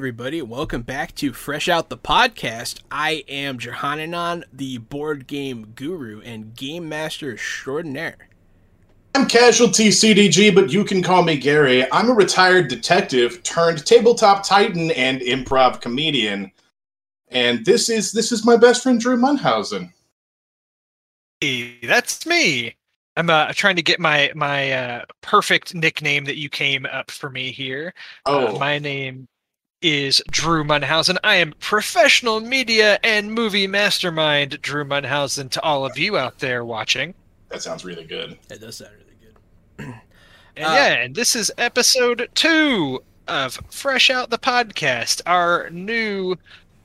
everybody. Welcome back to Fresh Out the Podcast. I am Johananon, the board game guru and game master extraordinaire. I'm Casualty CDG, but you can call me Gary. I'm a retired detective turned tabletop titan and improv comedian. And this is this is my best friend Drew Munhausen. Hey, that's me. I'm uh, trying to get my my uh, perfect nickname that you came up for me here. Oh, Uh, my name is Drew Munhausen. I am professional media and movie mastermind Drew Munhausen to all of you out there watching. that sounds really good. That does sound really good. And Uh, yeah, and this is episode two of Fresh Out the Podcast, our new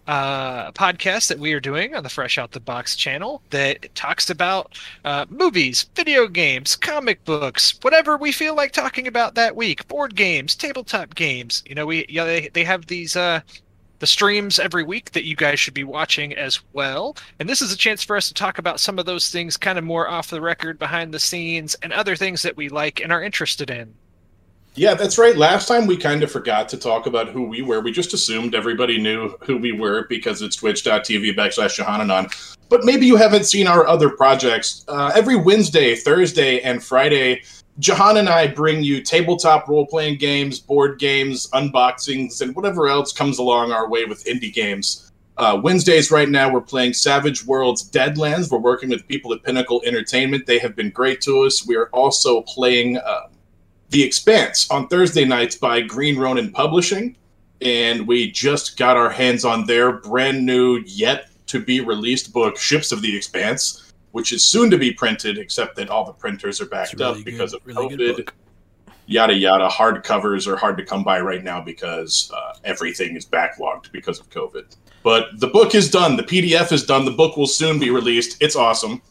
uh, podcast that we are doing on the Fresh Out the Box channel that talks about uh, movies, video games, comic books, whatever we feel like talking about that week. Board games, tabletop games. You know, we yeah they they have these uh the streams every week that you guys should be watching as well. And this is a chance for us to talk about some of those things kind of more off the record, behind the scenes, and other things that we like and are interested in. Yeah, that's right. Last time we kind of forgot to talk about who we were. We just assumed everybody knew who we were because it's twitch.tv backslash Johananon. But maybe you haven't seen our other projects. Uh, every Wednesday, Thursday, and Friday, Jahan and I bring you tabletop role playing games, board games, unboxings, and whatever else comes along our way with indie games. Uh, Wednesdays, right now, we're playing Savage Worlds Deadlands. We're working with people at Pinnacle Entertainment. They have been great to us. We are also playing uh, The Expanse on Thursday nights by Green Ronin Publishing. And we just got our hands on their brand new, yet to be released book, Ships of the Expanse, which is soon to be printed, except that all the printers are backed really up because of really COVID yada yada. Hard covers are hard to come by right now because uh, everything is backlogged because of COVID. But the book is done. The PDF is done. The book will soon be released. It's awesome.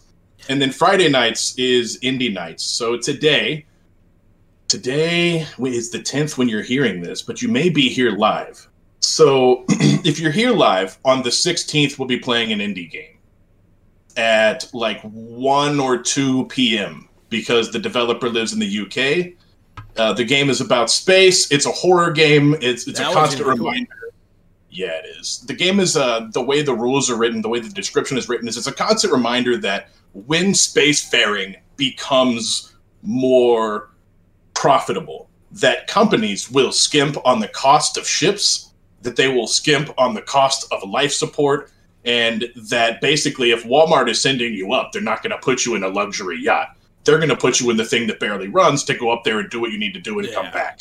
And then Friday nights is indie nights. So today, today is the tenth when you're hearing this, but you may be here live. So if you're here live on the 16th, we'll be playing an indie game at like 1 or 2 p.m. because the developer lives in the UK. Uh, the game is about space. It's a horror game. It's it's That a constant cool. reminder. Yeah, it is. The game is uh, the way the rules are written, the way the description is written is it's a constant reminder that when spacefaring becomes more profitable, that companies will skimp on the cost of ships, that they will skimp on the cost of life support, and that basically if Walmart is sending you up, they're not going to put you in a luxury yacht. They're going to put you in the thing that barely runs to go up there and do what you need to do and come back.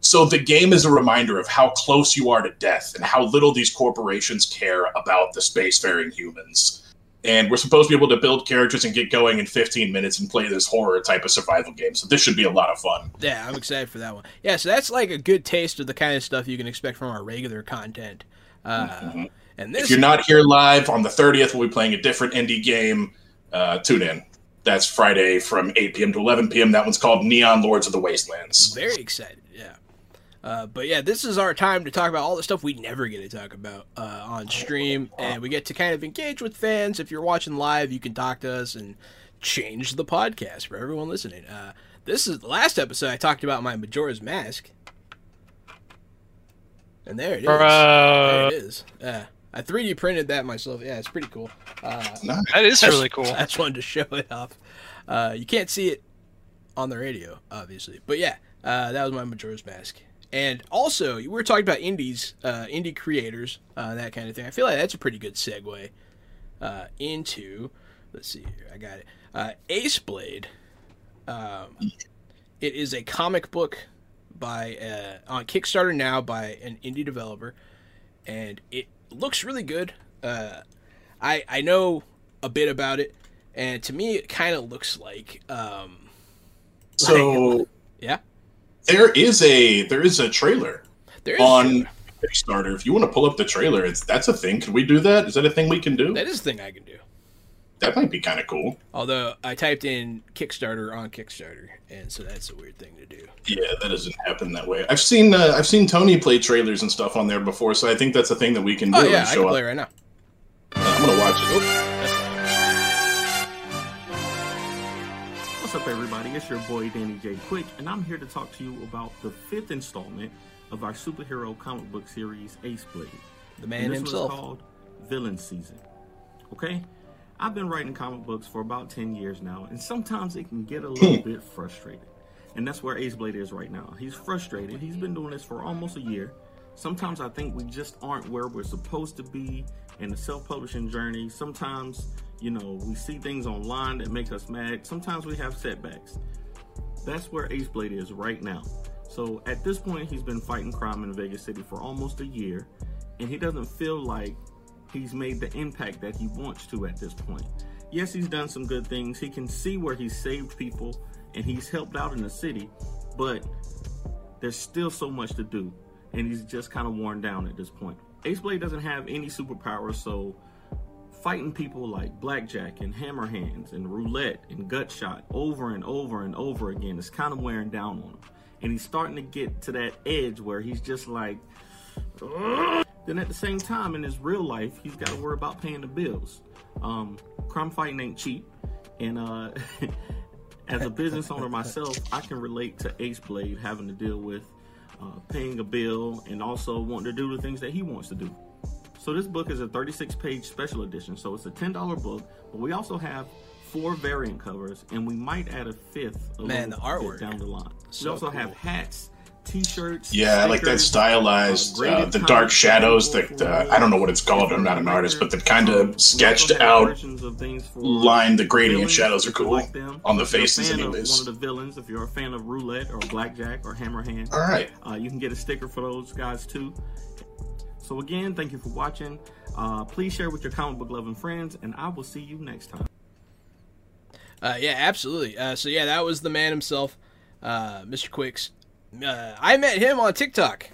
So the game is a reminder of how close you are to death and how little these corporations care about the spacefaring humans. And we're supposed to be able to build characters and get going in 15 minutes and play this horror type of survival game. So this should be a lot of fun. Yeah, I'm excited for that one. Yeah, so that's like a good taste of the kind of stuff you can expect from our regular content. Uh, Mhm. And this If you're not here live on the 30th, we'll be playing a different indie game. Uh, tune in. That's Friday from 8 p.m. to 11 p.m. That one's called Neon Lords of the Wastelands. Very excited. Uh, but yeah, this is our time to talk about all the stuff we never get to talk about uh, on stream, and we get to kind of engage with fans. If you're watching live, you can talk to us and change the podcast for everyone listening. Uh, this is the last episode I talked about my Majora's Mask, and there it is. There it is. Yeah, I 3D printed that myself. Yeah, it's pretty cool. Uh, Nice. That is really cool. I just wanted to show it off. Uh, you can't see it on the radio, obviously, but yeah, uh, that was my Majora's Mask. And also, we were talking about indies, uh, indie creators, uh, that kind of thing. I feel like that's a pretty good segue uh, into. Let's see here. I got it. Uh, Ace Blade. Um, it is a comic book by uh, on Kickstarter now by an indie developer, and it looks really good. Uh, I I know a bit about it, and to me, it kind of looks like um, So yeah, there is a there is a trailer there is on Kickstarter. If you want to pull up the trailer, it's that's a thing. Can we do that? Is that a thing we can do? that is a thing I can do. That might be kind of cool. Although I typed in Kickstarter on Kickstarter, and so that's a weird thing to do. Yeah, that doesn't happen that way. I've seen uh, I've seen Tony play trailers and stuff on there before, so I think that's a thing that we can do. Oh yeah, I show can up. play right now. I'm gonna watch it. Oh, What's up, everybody? It's your boy Danny J. Quick, and I'm here to talk to you about the fifth installment of our superhero comic book series Ace Blade. The man and this himself. One is called Villain Season. Okay? I've been writing comic books for about 10 years now, and sometimes it can get a little bit frustrating. And that's where Ace Blade is right now. He's frustrated. He's been doing this for almost a year. Sometimes I think we just aren't where we're supposed to be in the self publishing journey. Sometimes, you know, we see things online that make us mad. Sometimes we have setbacks. That's where Ace Blade is right now. So at this point, he's been fighting crime in Vegas City for almost a year, and he doesn't feel like he's made the impact that he wants to at this point. Yes, he's done some good things. He can see where he's saved people and he's helped out in the city, but there's still so much to do, and he's just kind of worn down at this point. Ace Blade doesn't have any superpowers, so fighting people like Blackjack and Hammer Hands and Roulette and Gutshot over and over and over again is kind of wearing down on him. And he's starting to get to that edge where he's just like, "Ugh." then at the same time, in his real life, he's got to worry about paying the bills. Um, crime fighting ain't cheap, and uh, as a business owner myself, I can relate to Ace Blade having to deal with uh, paying a bill and also wanting to do the things that he wants to do. So this book is a 36 page special edition, so it's a $10 book, but we also have four variant covers, and we might add a fifth a Man, the artwork. down the line. So we also cool. have hats, t-shirts. Yeah, I like that stylized, uh, uh, the dark shadows. book That uh, I don't know what it's called. I'm not an artist, but the kind Um, of sketched out of things for line. The gradient villains, shadows are cool like them. on the If you're a faces, of anyways. One of the villains, if you're a fan of Roulette or Blackjack or Hammerhand, All right. uh, you can get a sticker for those guys too. So again, thank you for watching. Uh, please share with your comic book loving friends, and I will see you next time. Uh, yeah, absolutely. Uh, so yeah, that was the man himself, uh, Mr. Quicks. Uh, I met him on TikTok.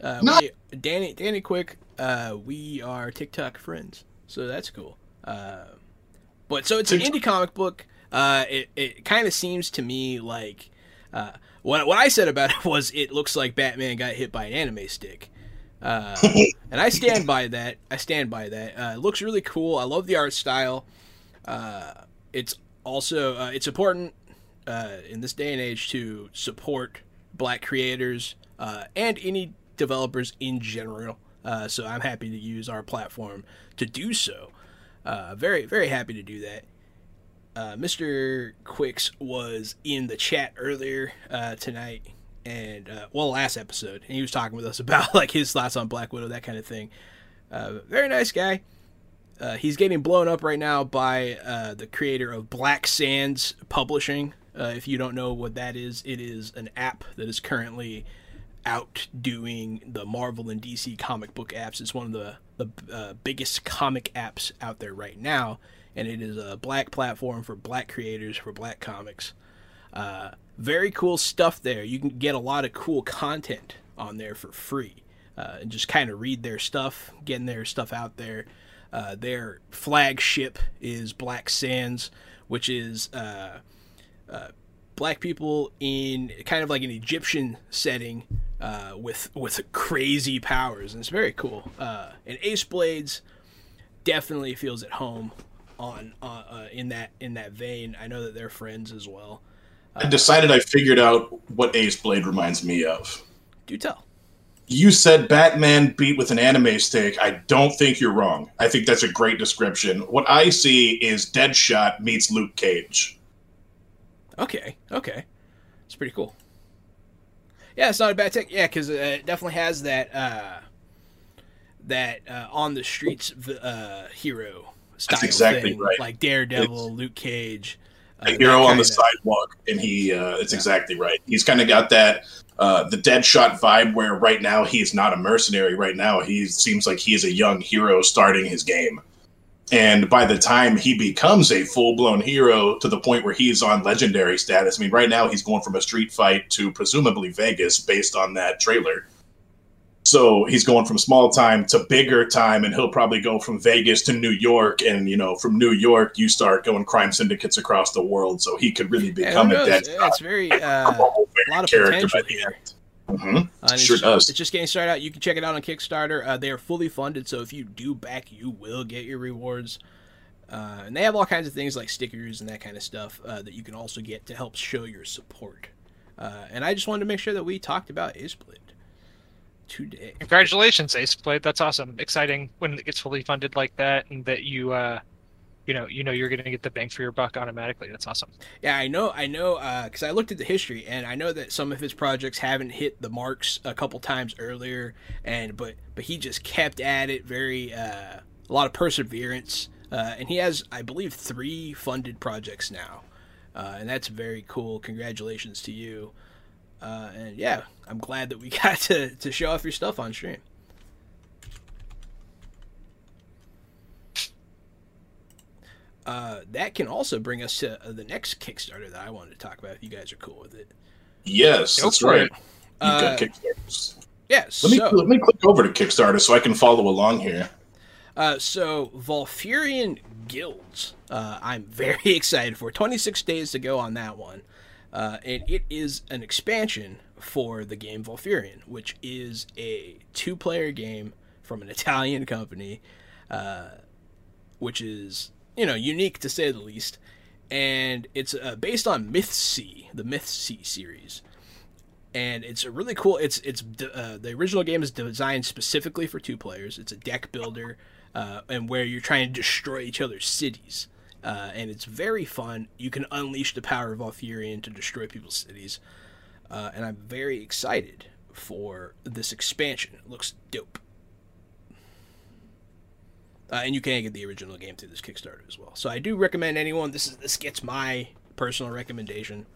Uh, No- we, Danny Danny Quick. Uh, we are TikTok friends, so that's cool. Uh, but so it's an indie comic book. Uh, it it kind of seems to me like uh, what what I said about it was it looks like Batman got hit by an anime stick. Uh, and I stand by that. I stand by that. Uh, it looks really cool. I love the art style. Uh, it's also uh, it's important uh, in this day and age to support black creators uh, and any developers in general. Uh, so I'm happy to use our platform to do so. Uh, very very happy to do that. Uh, Mr. Quicks was in the chat earlier uh, tonight, and uh, well, last episode, and he was talking with us about like his thoughts on Black Widow, that kind of thing. Uh, very nice guy. Uh, he's getting blown up right now by uh, the creator of Black Sands Publishing. Uh, if you don't know what that is, it is an app that is currently outdoing the Marvel and DC comic book apps. It's one of the the uh, biggest comic apps out there right now, and it is a black platform for black creators for black comics. Very cool stuff there. You can get a lot of cool content on there for free, uh, and just kind of read their stuff, getting their stuff out there. Uh, their flagship is Black Sands, which is uh, uh, black people in kind of like an Egyptian setting uh, with with crazy powers, and it's very cool. Uh, and Ace Blades definitely feels at home on in that in that vein. I know that they're friends as well. I decided I figured out what Ace Blade reminds me of. Do tell. You said Batman beat with an anime stick. I don't think you're wrong. I think that's a great description. What I see is Deadshot meets Luke Cage. Okay, okay, it's pretty cool. Yeah, it's not a bad take. Yeah, because uh, it definitely has that uh, that uh, on the streets uh, hero style exactly thing, right. like Daredevil, Luke Cage. A hero on the kinda- sidewalk, and he uh, it's exactly right. He's kind of got that uh, the Deadshot vibe, where right now he's not a mercenary. Right now he seems like he's a young hero starting his game, and by the time he becomes a full blown hero to the point where he's on legendary status, I mean, right now he's going from a street fight to presumably Vegas based on that trailer. So he's going from small time to bigger time, and he'll probably go from Vegas to New York, and you know, from New York, you start going crime syndicates across the world. So he could really Yeah, become a knows? dead Yeah, it's very uh, a lot of character potential the here. end. hmm Uh, it's Sure just, does. It's just getting started out. You can check it out on Kickstarter. Uh, they are fully funded, so if you do back, you will get your rewards. Uh, and they have all kinds of things like stickers and that kind of stuff uh, that you can also get to help show your support. Uh, and I just wanted to make sure that we talked about Blade. Today. Congratulations, Ace Blade. That's awesome. Exciting when it gets fully funded like that, and that you, uh, you know, you know, you're going to get the bang for your buck automatically. That's awesome. Yeah, I know, I know, because I looked at the history, and I know that some of his projects haven't hit the marks a couple times earlier, and but but he just kept at it, very uh, a lot of perseverance, uh, and he has, I believe, three funded projects now, uh, and that's very cool. Congratulations to you, uh, and yeah, I'm glad that we got to to show off your stuff on stream. Uh, that can also bring us to uh, the next Kickstarter that I wanted to talk about. If you guys are cool with it. Yes, Go that's right. it. You've Uh, got Kickstarters. Yes. Let me so, let me click over to Kickstarter so I can follow along here. uh, so Volfyirion Guilds. Uh, I'm very excited for. 26 days to go on that one, uh, and it is an expansion for the game Volfyirion, which is a two-player game from an Italian company, uh, which is you know unique to say the least, and it's uh, based on Myth C, the Myth C series. and it's a really cool. It's it's uh, the original game is designed specifically for two players. It's a deck builder, uh, and where you're trying to destroy each other's cities, uh, and it's very fun. You can unleash the power of Volfyirion to destroy people's cities, uh, and I'm very excited for this expansion. It looks dope. Uh, and you can get the original game through this Kickstarter as well. So I do recommend anyone. This is this gets my personal recommendation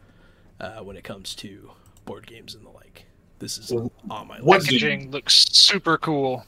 uh, when it comes to board games and the like. This is on my list. What do you- Packaging looks super cool.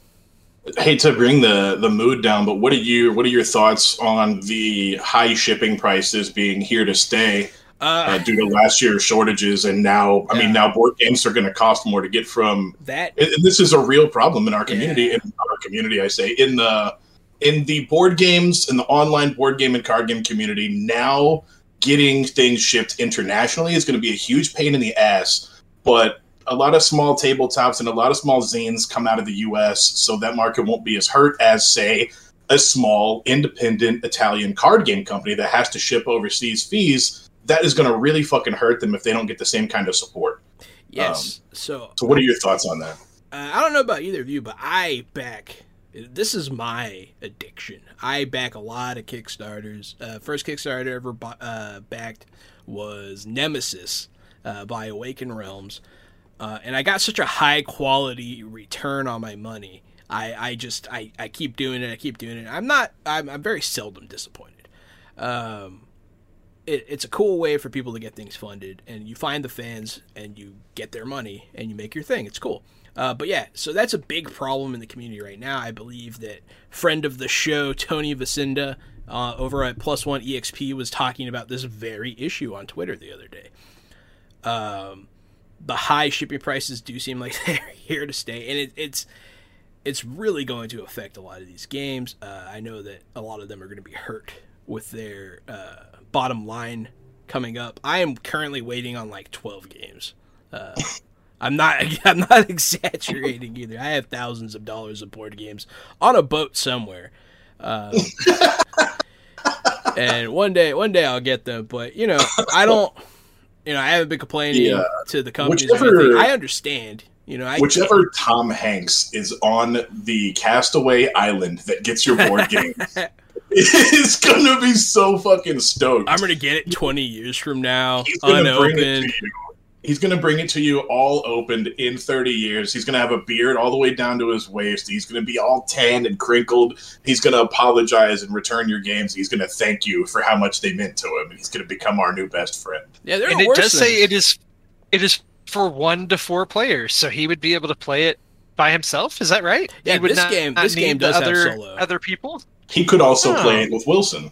I hate to bring the the mood down, but what are you what are your thoughts on the high shipping prices being here to stay uh, Uh, due to last year's shortages, and now I Yeah. mean now board games are going to cost more to get from. that And and this is a real problem in our community. Yeah. In our community, I say in the in the board games in the online board game and card game community now getting things shipped internationally is going to be a huge pain in the ass but a lot of small tabletops and a lot of small zines come out of the US, so that market won't be as hurt as, say, a small independent Italian card game company that has to ship overseas fees. That is going to really fucking hurt them if they don't get the same kind of support. yes. so So, what are your thoughts on that? Uh, I don't know about either of you, but I back. This is my addiction. I back a lot of Kickstarters. Uh, first Kickstarter I ever uh, backed was Nemesis uh, by Awaken Realms, uh, and I got such a high quality return on my money. I, I just I, I keep doing it. I keep doing it. I'm not. I'm, I'm very seldom disappointed. Um, it, it's a cool way for people to get things funded, and you find the fans, and you get their money, and you make your thing. It's cool. Uh, but yeah, so that's a big problem in the community right now. I believe that friend of the show Tony Vacinda uh, over at Plus One EXP was talking about this very issue on Twitter the other day. Um, the high shipping prices do seem like they're here to stay, and it, it's it's really going to affect a lot of these games. Uh, I know that a lot of them are going to be hurt with their uh, bottom line coming up. I am currently waiting on like twelve games. Uh, I'm not. I'm not exaggerating either. I have thousands of dollars of board games on a boat somewhere, um, and one day, one day I'll get them. But you know, I don't. You know, I haven't been complaining Yeah. to the companies. I understand. You know, I Whichever Tom Hanks is on the Castaway Island that gets your board game is going to be so fucking stoked. I'm gonna get it 20 years from now, He's gonna bring it to you. He's gonna bring it to you all opened in 30 years. He's gonna have a beard all the way down to his waist. He's gonna be all tanned and crinkled. He's gonna apologize and return your games. He's gonna thank you for how much they meant to him, and he's gonna become our new best friend. Yeah, there and it worse does say it is it is for one to four players, so he would be able to play it by himself. Is that right? Yeah, he would this not, game- not this game need the does have other solo. other people. He could also Oh. play it with Wilson.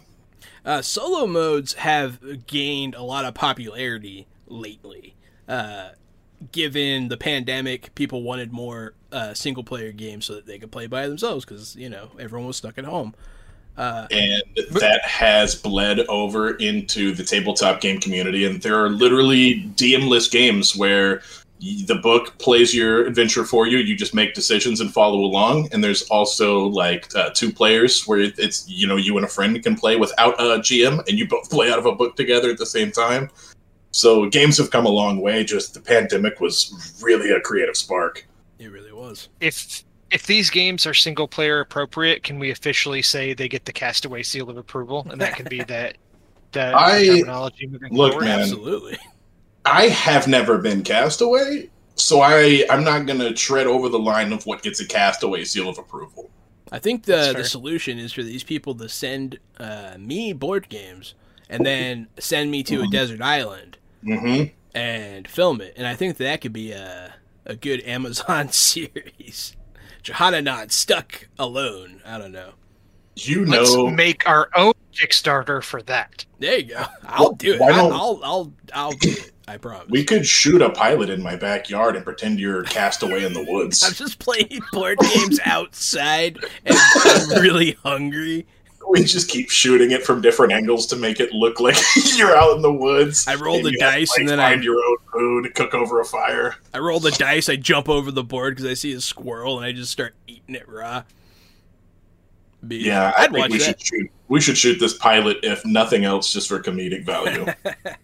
Uh, solo modes have gained a lot of popularity lately. Uh, given the pandemic, people wanted more uh, single player games so that they could play by themselves because you know everyone was stuck at home. Uh, and that has bled over into the tabletop game community and there are literally dm-less games where the book plays your adventure for you you just make decisions and follow along and there's also like uh, two players where it's you know you and a friend can play without a gm and you both play out of a book together at the same time so games have come a long way just the pandemic was really a creative spark It really was. if if these games are single player appropriate, can we officially say they get the Castaway seal of approval, and that can be that that I- terminology moving look, forward? man. Absolutely. I have never been castaway, so I I'm not gonna tread over the line of what gets a castaway seal of approval. I think the the solution is for these people to send uh, me board games and then send me to a desert island hmm and film it. And I think that could be a a good Amazon series. Johanna stuck alone. I don't know. You know, Let's make our own Kickstarter for that. There you go. I'll do it. Why I, don't- I'll I'll I'll do it. I promise. we could shoot a pilot in my backyard and pretend you're castaway in the woods. I'm just playing board games outside and I'm really hungry. We just keep shooting it from different angles to make it look like you're out in the woods. I roll the you have to, dice like, and then I- find your own food, cook over a fire. I roll the dice, I jump over the board because I see a squirrel and I just start eating it raw. Yeah, I I'd think watch we that. should shoot. We should shoot this pilot, if nothing else, just for comedic value.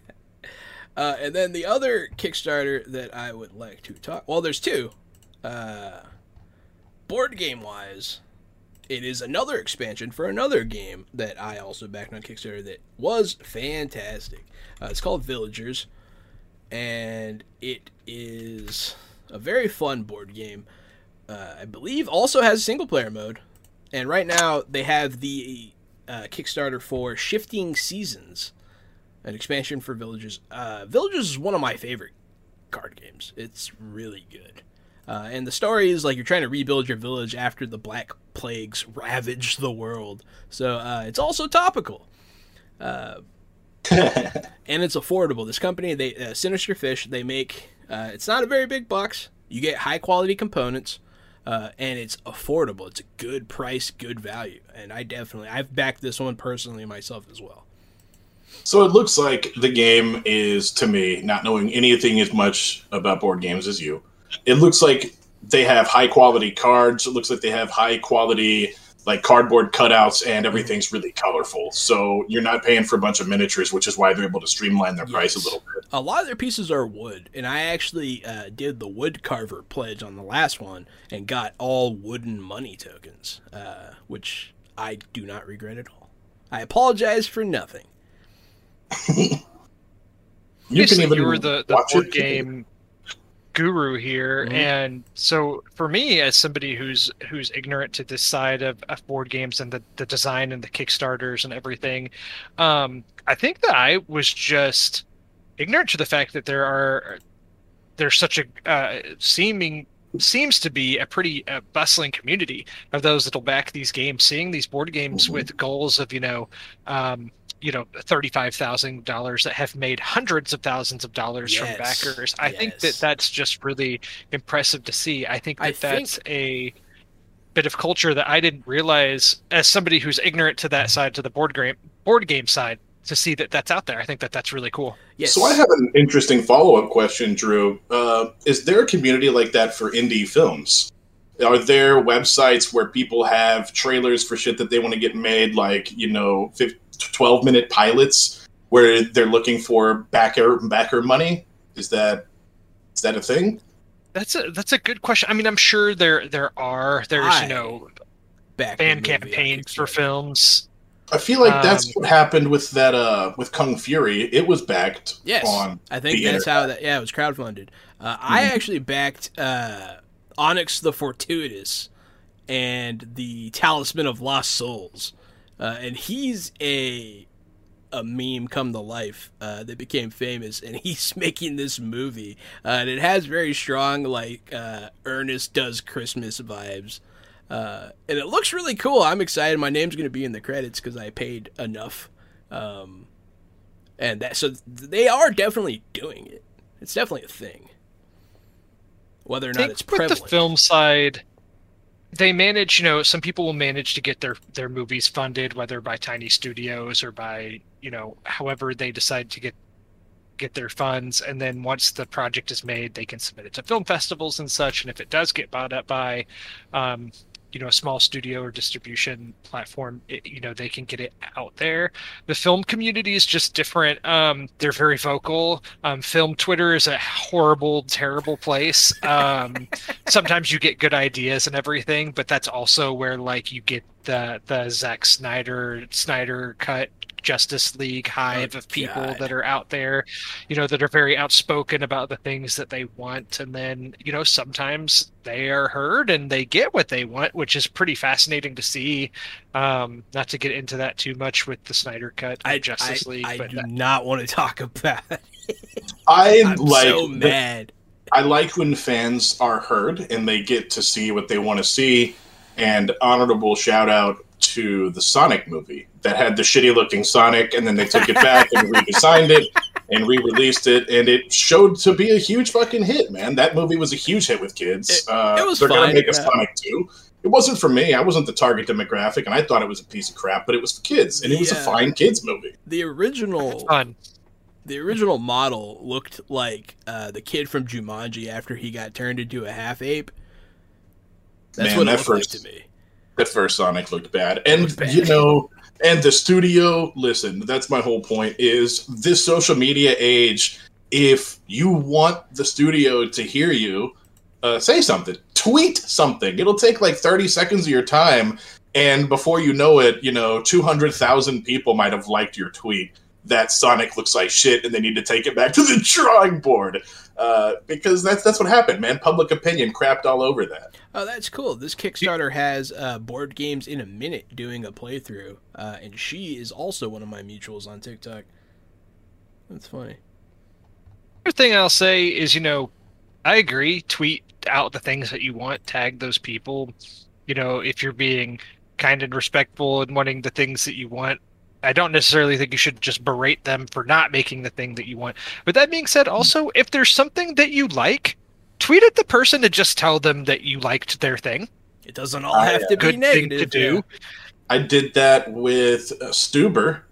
Uh, and then the other Kickstarter that I would like to talk. Well, there's two. Uh, board game wise, it is another expansion for another game that I also backed on Kickstarter that was fantastic. Uh, it's called Villagers, and it is a very fun board game. Uh, I believe also has single player mode, and right now they have the uh, Kickstarter for Shifting Seasons an expansion for Villagers. Uh, Villagers is one of my favorite card games. It's really good. Uh, and the story is like you're trying to rebuild your village after the Black Plagues ravage the world. So uh, it's also topical. Uh, and it's affordable. This company, they uh, Sinister Fish, they make. Uh, it's not a very big box. You get high quality components, uh, and it's affordable. It's a good price, good value, and I definitely I've backed this one personally myself as well. So it looks like the game is, to me, not knowing anything as much about board games as you, it looks like they have high quality cards. It looks like they have high quality like cardboard cutouts and everything's really colorful. So you're not paying for a bunch of miniatures, which is why they're able to streamline their price a little bit. a lot of their pieces are wood, and I actually uh, did the wood carver pledge on the last one and got all wooden money tokens, uh, which I do not regret at all. I apologize for nothing. You Obviously, can even you were the, the watch board it. Guru here, Mhm. and so for me, as somebody who's who's ignorant to this side of, of board games and the, the design and the kickstarters and everything, um, I think that I was just ignorant to the fact that there are there's such a uh, seeming seems to be a pretty uh, bustling community of those that'll back these games seeing these board games Mhm. with goals of you know um, you know thirty-five thousand dollars that have made hundreds of thousands of dollars from backers. I think that that's just really impressive to see. I think that I that's a bit of culture that I didn't realize as somebody who's ignorant to that side, to the board game board game side, to see that that's out there. I think that that's really cool. Yes. So I have an interesting follow up question, Drew. Uh, is there a community like that for indie films? Are there websites where people have trailers for shit that they want to get made, like you know, 15, 12 minute pilots where they're looking for backer backer money? Is that is that a thing? That's a that's a good question. I mean, I'm sure there there are there's I you know Back fan movie campaigns for films. I feel like that's Um, what happened with that uh with Kung Fury. It was backed Yes, on I think the that's how that. Yeah, it was crowdfunded. Uh, I Mhm. actually backed uh, Onyx the Fortuitous and the Talisman of Lost Souls, uh, and he's a a meme come to life uh, that became famous, and he's making this movie, uh, and it has very strong like uh, Ernest does Christmas vibes. Uh, and it looks really cool. I'm excited. My name's going to be in the credits because I paid enough. Um, and that so they are definitely doing it. It's definitely a thing. Whether or not think it's prevalent. the film side, they manage. You know, some people will manage to get their their movies funded, whether by tiny studios or by you know, however they decide to get get their funds. And then once the project is made, they can submit it to film festivals and such. And if it does get bought up by um, you know a small studio or distribution platform it, you know they can get it out there. The film community is just different. Um, they're very vocal. Um, film twitter is a horrible terrible place. Um, sometimes you get good ideas and everything but that's also where like you get the the Zack Snyder Snyder cut Justice League hive Oh, of people God. that are out there, you know, that are very outspoken about the things that they want. And then, you know, sometimes they are heard and they get what they want, which is pretty fascinating to see. Um, not to get into that too much with the Snyder cut of I, Justice I, League, I but do that- not want to talk about it. I I'm like so mad. I like when fans are heard and they get to see what they want to see. And honorable shout out to the Sonic movie that had the shitty looking Sonic, and then they took it back and redesigned it and re-released it, and it showed to be a huge fucking hit. Man, that movie was a huge hit with kids. It- uh, it was they're fine, gonna make a yeah. Sonic two. It wasn't for me. I wasn't the target demographic, and I thought it was a piece of crap. But it was for kids, and it was a fine kids movie. The original the original model looked like uh, the kid from Jumanji after he got turned into a half ape. That's Man, what it that looked first- like to me. That first Sonic looked bad, and looked bad. you know, and the studio. Listen, that's my whole point. Is this social media age? If you want the studio to hear you, uh, say something, tweet something. It'll take like thirty seconds of your time, and before you know it, you know, two hundred thousand people might have liked your tweet. That Sonic looks like shit, and they need to take it back to the drawing board uh, because that's that's what happened, man. Public opinion crapped all over that. Oh, that's cool. This Kickstarter has uh, board games in a minute doing a playthrough, uh, and she is also one of my mutuals on TikTok. That's funny. Other thing I'll say is, you know, I agree. Tweet out the things that you want. Tag those people. You know, if you're being kind and respectful and wanting the things that you want. I don't necessarily think you should just berate them for not making the thing that you want. But that being said, also, if there's something that you like, tweet at the person to just tell them that you liked their thing. It doesn't all have uh, to be Good thing negative. to do. yeah. I did that with uh, Stuber,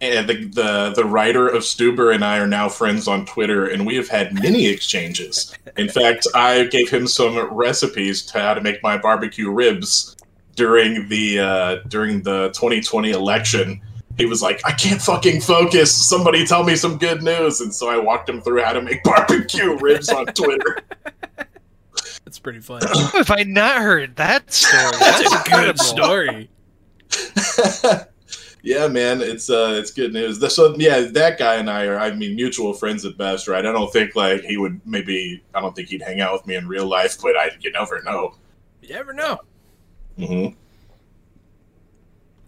and the, the the writer of Stuber and I are now friends on Twitter, and we have had many exchanges. In fact, I gave him some recipes to how to make my barbecue ribs during the uh, during the 2020 election. He was like, "I can't fucking focus. Somebody tell me some good news." And so I walked him through how to make barbecue ribs on Twitter. That's pretty funny. How have I not heard that story? That's a good incredible. story. yeah, man, it's uh, it's good news. The- So yeah, that guy and I are, I mean, mutual friends at best, right? I don't think like he would maybe, I don't think he'd hang out with me in real life, but I, you never know. You never know. hmm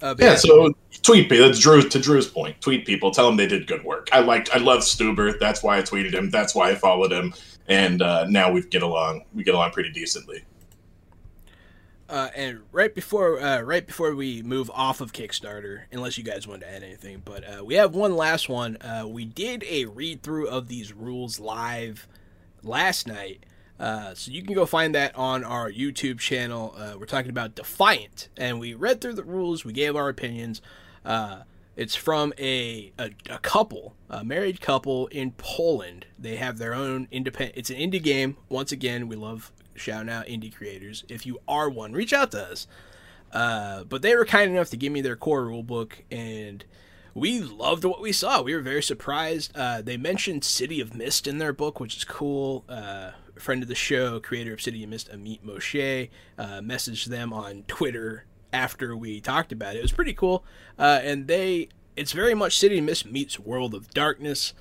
Uh, but Yeah, so tweet people. That's Drew to Drew's point. Tweet people. Tell them they did good work. I liked, I love Stuber. That's why I tweeted him. That's why I followed him. And uh, now we get along. We get along pretty decently. Uh, and right before uh, right before we move off of Kickstarter, unless you guys want to add anything, but uh, we have one last one. Uh, we did a read through of these rules live last night, uh, so you can go find that on our YouTube channel. Uh, we're talking about Defiant, and we read through the rules. We gave our opinions. Uh, it's from a, a, a couple, a married couple in Poland. They have their own independent. It's an indie game. Once again, we love shouting out indie creators. If you are one, reach out to us. Uh, but they were kind enough to give me their core rulebook, and we loved what we saw. We were very surprised. Uh, they mentioned City of Mist in their book, which is cool. Uh, friend of the show, creator of City of Mist, Amit Moshe, uh, messaged them on Twitter after we talked about it. It was pretty cool, uh, and they it's very much City of Mist meets World of Darkness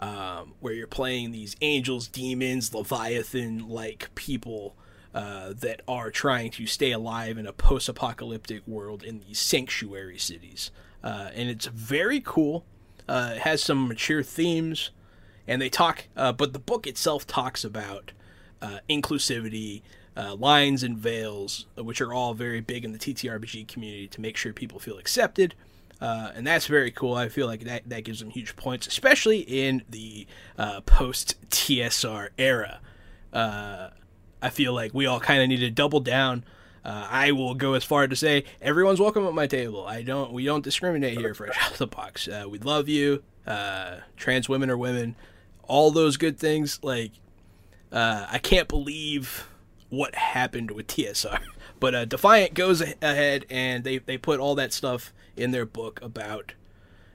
um, where you're playing these angels, demons, leviathan like people uh, that are trying to stay alive in a post apocalyptic world in these sanctuary cities. Uh, and it's very cool. Uh, it has some mature themes, and they talk, uh, but the book itself talks about uh, inclusivity. Uh, lines and veils, uh, which are all very big in the TTRPG community to make sure people feel accepted. And that's very cool. I feel like that, that gives them huge points, especially in the post TSR era. I feel like we all kind of need to double down. Uh, I will go as far to say everyone's welcome at my table. I don't. We don't discriminate here, fresh out of the box. Uh, we love you. Uh, trans women are women. All those good things. Like uh, I can't believe what happened with TSR. But uh, Defiant goes ahead and they they put all that stuff in their book about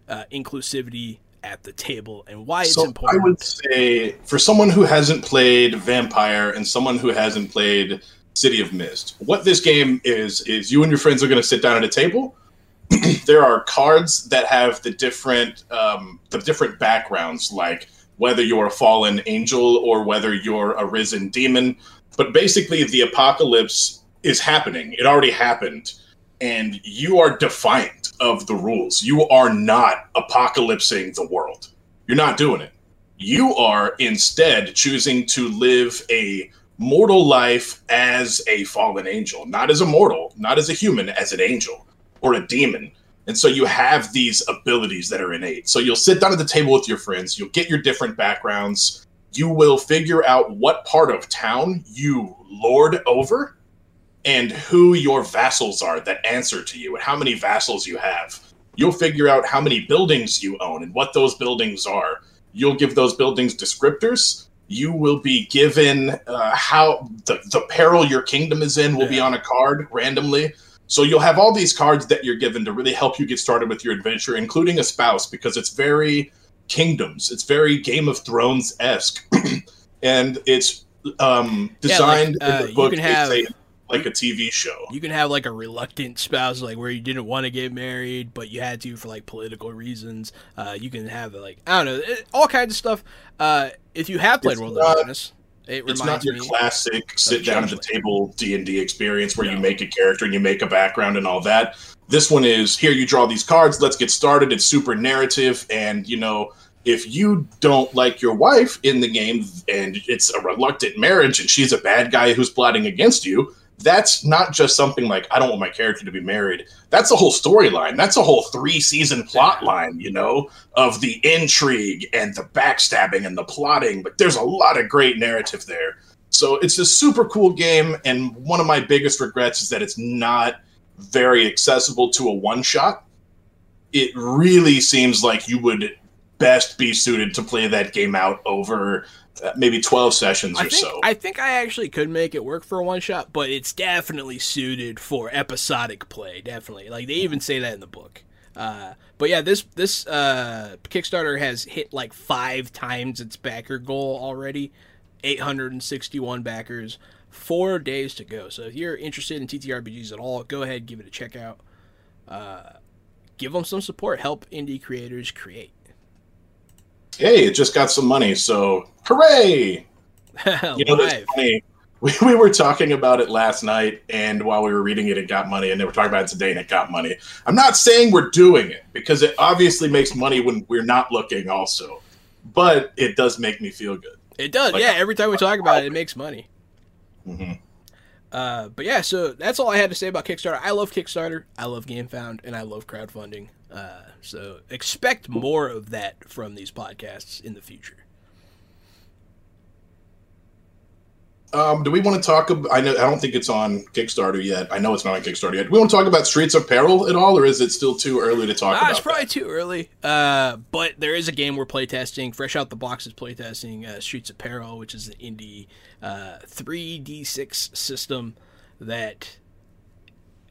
uh, inclusivity at the table and why it's so important. I would say for someone who hasn't played Vampire and someone who hasn't played City of Mist, what this game is is you and your friends are going to sit down at a table. there are cards that have the different um, the different backgrounds, like whether you're a fallen angel or whether you're a risen demon. But basically, the apocalypse is happening. It already happened, and you are defiant of the rules. You are not apocalypsing the world. You're not doing it. You are instead choosing to live a mortal life as a fallen angel, not as a mortal, not as a human, as an angel or a demon. And so you have these abilities that are innate. So you'll sit down at the table with your friends, you'll get your different backgrounds, you will figure out what part of town you lord over and who your vassals are that answer to you and how many vassals you have. You'll figure out how many buildings you own and what those buildings are. You'll give those buildings descriptors. You will be given uh, how the, the peril your kingdom is in will be on a card randomly. So you'll have all these cards that you're given to really help you get started with your adventure, including a spouse, because it's very kingdoms. It's very Game of Thrones esque, and it's um, Yeah, like, designed uh, in the you can have- like a TV show. you can have like a reluctant spouse, like where you didn't want to get married, but you had to for like political reasons. Uh, you can have like I don't know, all kinds of stuff. Uh, if you have played It's World not- of Darkness, it It's not your me. classic sit down at the table D and D experience where you make a character and you make a background and all that. This one is here. You draw these cards. Let's get started. It's super narrative, and you know if you don't like your wife in the game and it's a reluctant marriage and she's a bad guy who's plotting against you, that's not just something like I don't want my character to be married. That's a whole storyline. That's a whole three season plot line, you know, of the intrigue and the backstabbing and the plotting. But there's a lot of great narrative there. So it's a super cool game, and one of my biggest regrets is that it's not very accessible to a one shot. It really seems like you would best be suited to play that game out over maybe 12 sessions I or think so. I think I actually could make it work for a one shot, but it's definitely suited for episodic play. Definitely, like they even say that in the book. Uh, but yeah, this this uh, Kickstarter has hit like five times its backer goal already. 861 backers, four days to go. So if you're interested in TTRPGs at all, go ahead give it a check out. Uh, give them some support. Help indie creators create. Hey, it just got some money, so hooray! You know, that's funny. We, we were talking about it last night, and while we were reading it, it got money, and they were talking about it today, and it got money. I'm not saying we're doing it because it obviously makes money when we're not looking, also, but it does make me feel good. It does, Like- yeah. Every time we talk about it, it makes money. hmm Uh, but yeah, so that's all I had to say about Kickstarter. I love Kickstarter, I love GameFound, and I love crowdfunding. Uh, so expect more of that from these podcasts in the future. Um, do we want to talk? About, I know I don't think it's on Kickstarter yet. I know it's not on Kickstarter yet. Do we want to talk about Streets of Peril at all, or is it still too early to talk Ah, about? it's probably that? too early. Uh, but there is a game we're playtesting. Fresh out the box is playtesting uh, Streets of Peril, which is an indie uh, 3d6 system that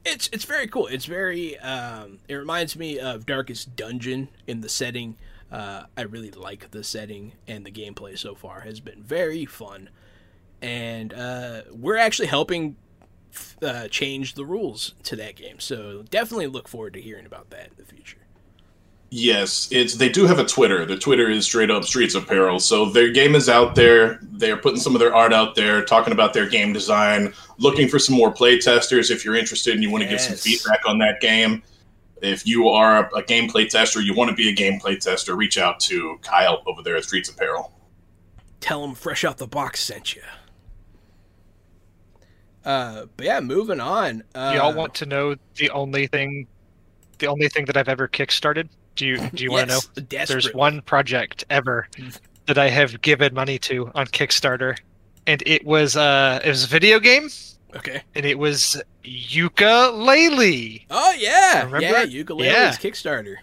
it's it's very cool. It's very um, it reminds me of Darkest Dungeon in the setting. Uh, I really like the setting and the gameplay so far has been very fun, and uh, we're actually helping uh, change the rules to that game. So definitely look forward to hearing about that in the future. Yes, it's they do have a Twitter. Their Twitter is straight up Streets of Peril. So their game is out there. They're putting some of their art out there, talking about their game design, looking for some more play testers. If you're interested and you want to give some feedback on that game, if you are a, a gameplay tester, you want to be a gameplay tester, reach out to Kyle over there at Streets of Peril. Tell him fresh out the box sent you. Uh, but yeah, moving on. Uh, y'all want to know the only thing, the only thing that I've ever kickstarted? Do you do you want to know? Desperate. There's one project ever that I have given money to on Kickstarter, and it was uh it was a video game, Okay. and it was Yooka-Laylee. Oh yeah, Remember yeah. it? Yooka-Laylee's Yeah. Kickstarter.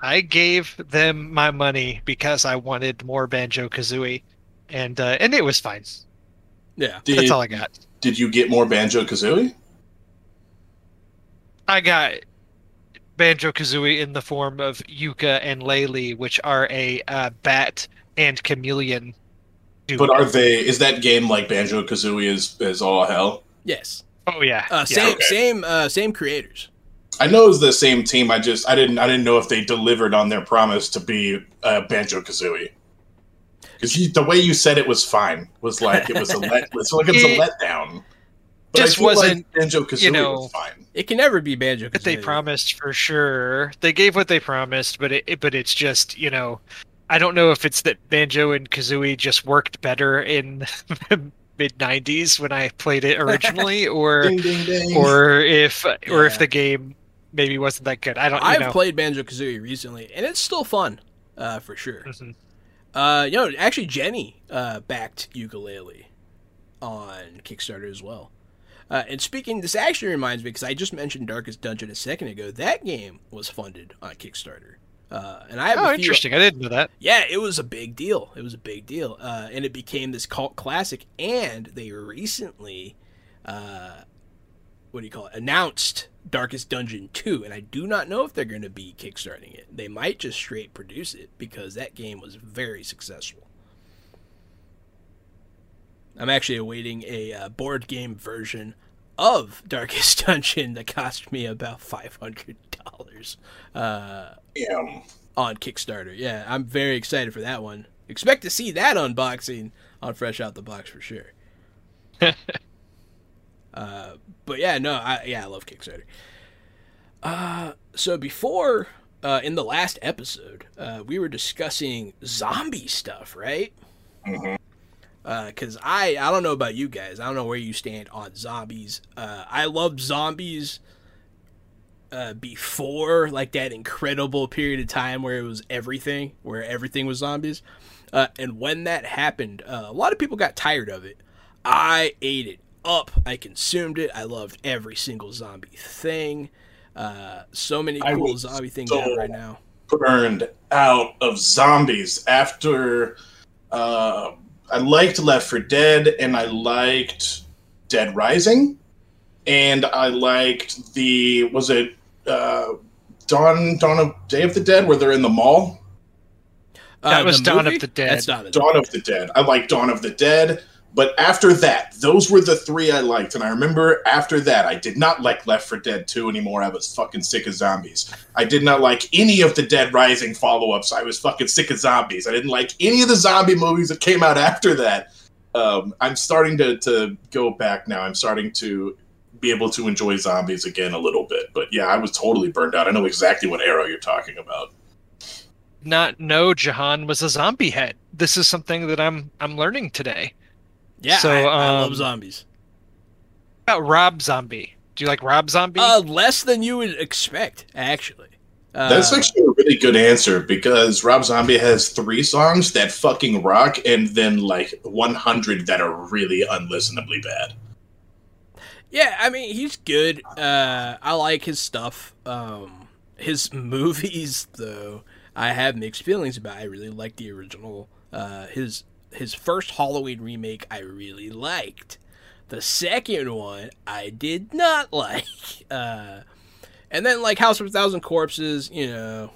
I gave them my money because I wanted more Banjo Kazooie, and uh, and it was fine. Yeah. Did, That's all I got. did you get more Banjo Kazooie? I got Banjo Kazooie in the form of Yooka and Laylee, which are a uh, bat and chameleon. duo. But are they? Is that game like Banjo Kazooie is is all hell? Yes. oh yeah, Uh, yeah. same okay. same uh, same creators. I know it's the same team. I just I didn't I didn't know if they delivered on their promise to be uh, Banjo Kazooie. Because the way you said it was fine was like it was a let it's like it's a letdown. But just wasn't, like Banjo Kazooie you know, was fine. It can never be Banjo. what they promised for sure. They gave what they promised, but it, it- but it's just you know, I don't know if it's that Banjo and Kazooie just worked better in mid '90s when I played it originally, or Ding ding ding. or if or Yeah. if the game maybe wasn't that good. I don't. You I've know. played Banjo Kazooie recently, and it's still fun, uh, for sure. Mhm. Uh, you know, actually, Jenny uh, backed Yooka-Laylee on Kickstarter as well. Uh, and speaking, this actually reminds me because I just mentioned Darkest Dungeon a second ago. That game was funded on Kickstarter, uh, and I have Oh, a few, interesting. I didn't know that. Yeah, it was a big deal. It was a big deal, uh, and it became this cult classic. And they recently, uh, what do you call it? Announced Darkest Dungeon two, and I do not know if they're going to be kickstarting it. They might just straight produce it because that game was very successful. I'm actually awaiting a uh, board game version of Darkest Dungeon that cost me about five hundred dollars. Uh, Damn. on Kickstarter. Yeah, I'm very excited for that one. Expect to see that unboxing on Fresh Out the Box for sure. uh, but yeah, no, I yeah, I love Kickstarter. Uh, so before uh, in the last episode, uh, we were discussing zombie stuff, right? Mhm. Because I I don't know about you guys, I don't know where you stand on zombies. Uh, I love zombies uh, before like that incredible period of time where it was everything, where everything was zombies. Uh, and when that happened, uh, a lot of people got tired of it. I ate it up. I consumed it. I loved every single zombie thing. Uh, so many cool zombie things so- out right now. Burned out of zombies after uh, I liked Left 4 Dead and I liked Dead Rising and I liked the was it uh, Dawn Dawn of Day of the Dead where they're in the mall That was Uh, the Dawn of the Dead. That's not Dawn of the Dead. I like Dawn of the Dead. But after that, those were the three I liked. And I remember after that, I did not like Left 4 Dead 2 anymore. I was fucking sick of zombies. I did not like any of the Dead Rising follow ups. I was fucking sick of zombies. I didn't like any of the zombie movies that came out after that. Um, I'm starting to, to go back now. I'm starting to be able to enjoy zombies again a little bit. But yeah, I was totally burned out. I know exactly what arrow you're talking about. Not know Jahan was a zombie head. This is something that I'm I'm learning today. Yeah, So, I, I love um, zombies. About Rob Zombie. Do you like Rob Zombie? Uh, less than you would expect, actually. Uh, That's actually a really good answer because Rob Zombie has three songs that fucking rock and then like 100 that are really unlistenably bad. Yeah, I mean he's good. Uh, I like his stuff. Um, his movies, though, I have mixed feelings about. I really like the original. Uh, his his first Halloween remake, I really liked. The second one, I did not like. Uh, and then like House of a Thousand Corpses, you know,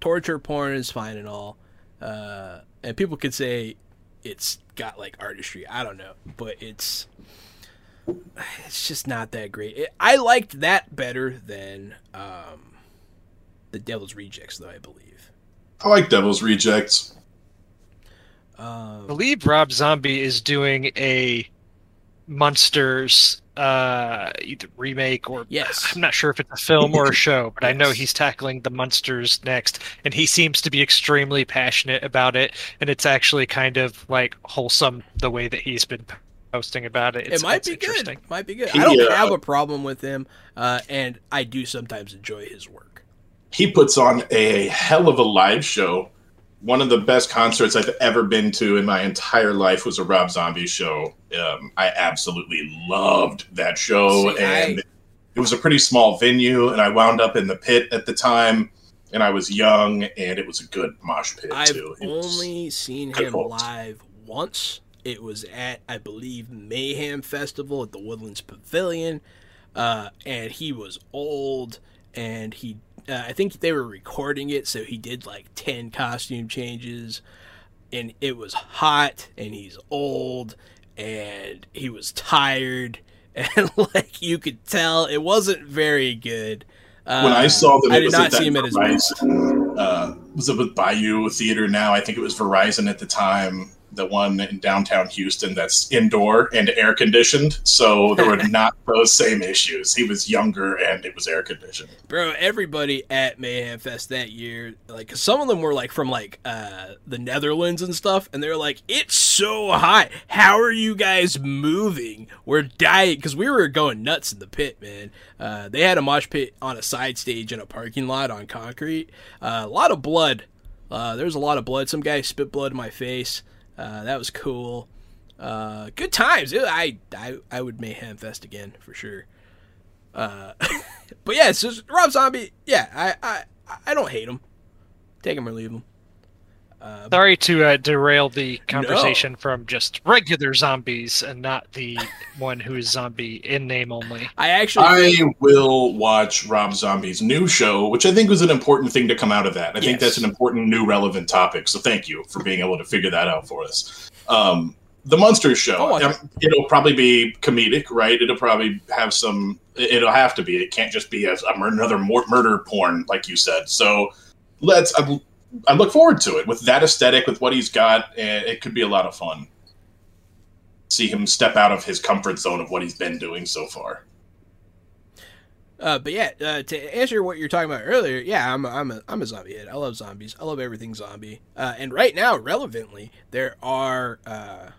torture porn is fine and all. Uh, and people could say it's got like artistry. I don't know, but it's it's just not that great. It, I liked that better than um, the Devil's Rejects, though I believe. I like Devil's Rejects. I Um, believe Rob Zombie is doing a Munsters uh either remake or Yes. I'm not sure if it's a film or a show, but I know he's tackling the Munsters next and he seems to be extremely passionate about it and it's actually kind of like wholesome the way that he's been posting about it. It's, it might be good. interesting. Might be good. He, I don't uh, have a problem with him, uh, and I do sometimes enjoy his work. He puts on a hell of a live show. One of the best concerts I've ever been to in my entire life was a Rob Zombie show. Um, I absolutely loved that show, See, and I- it was a pretty small venue. And I wound up in the pit at the time, and I was young, and it was a good mosh pit I've too. Was- only seen him live once. It was at, I believe, Mayhem Festival at the Woodlands Pavilion. uh, and he was old, and he uh, I think they were recording it, so he did like ten costume changes, and it was hot, and he's old, and he was tired, and like you could tell, it wasn't very good. Uh, when I saw that, I did not see him at his best. Uh, was it with Bayou Theater now? I think it was Verizon at the time. The one in downtown Houston that's indoor and air conditioned, so there were not those same issues. He was younger and it was air conditioned. bro everybody at mayhem fest that year like some of them were like from like uh the netherlands and stuff and they're like it's so hot. How are you guys moving? We're dying. Because we were going nuts in the pit man. Uh they had a mosh pit on a side stage in a parking lot on concrete. Uh, a lot of blood. Uh there was a lot of blood. Some guy spit blood in my face uh that was cool uh good times It- i i i would mayhem fest again for sure uh, but yeah, Rob Zombie. Yeah, I I I don't hate him. Take him or leave him. Sorry to uh, derail the conversation from just regular zombies and not the one who is zombie in name only. I actually I will watch Rob Zombie's new show, which I think was an important thing to come out of that. I think that's an important new relevant topic. So thank you for being able to figure that out for us. Um, the Munsters show, I'll um, it'll probably be comedic, right? It'll probably have some. It'll have to be. It can't just be a, a mur- another mor- murder porn, like you said. So let's. I, I look forward to it with that aesthetic, with what he's got. It could be a lot of fun. See him step out of his comfort zone of what he's been doing so far. Uh, but yeah, uh, to answer what you're talking about earlier, yeah, I'm a, I'm a I'm a zombie head. I love zombies. I love everything zombie. Uh, and right now, relevantly, there are uh,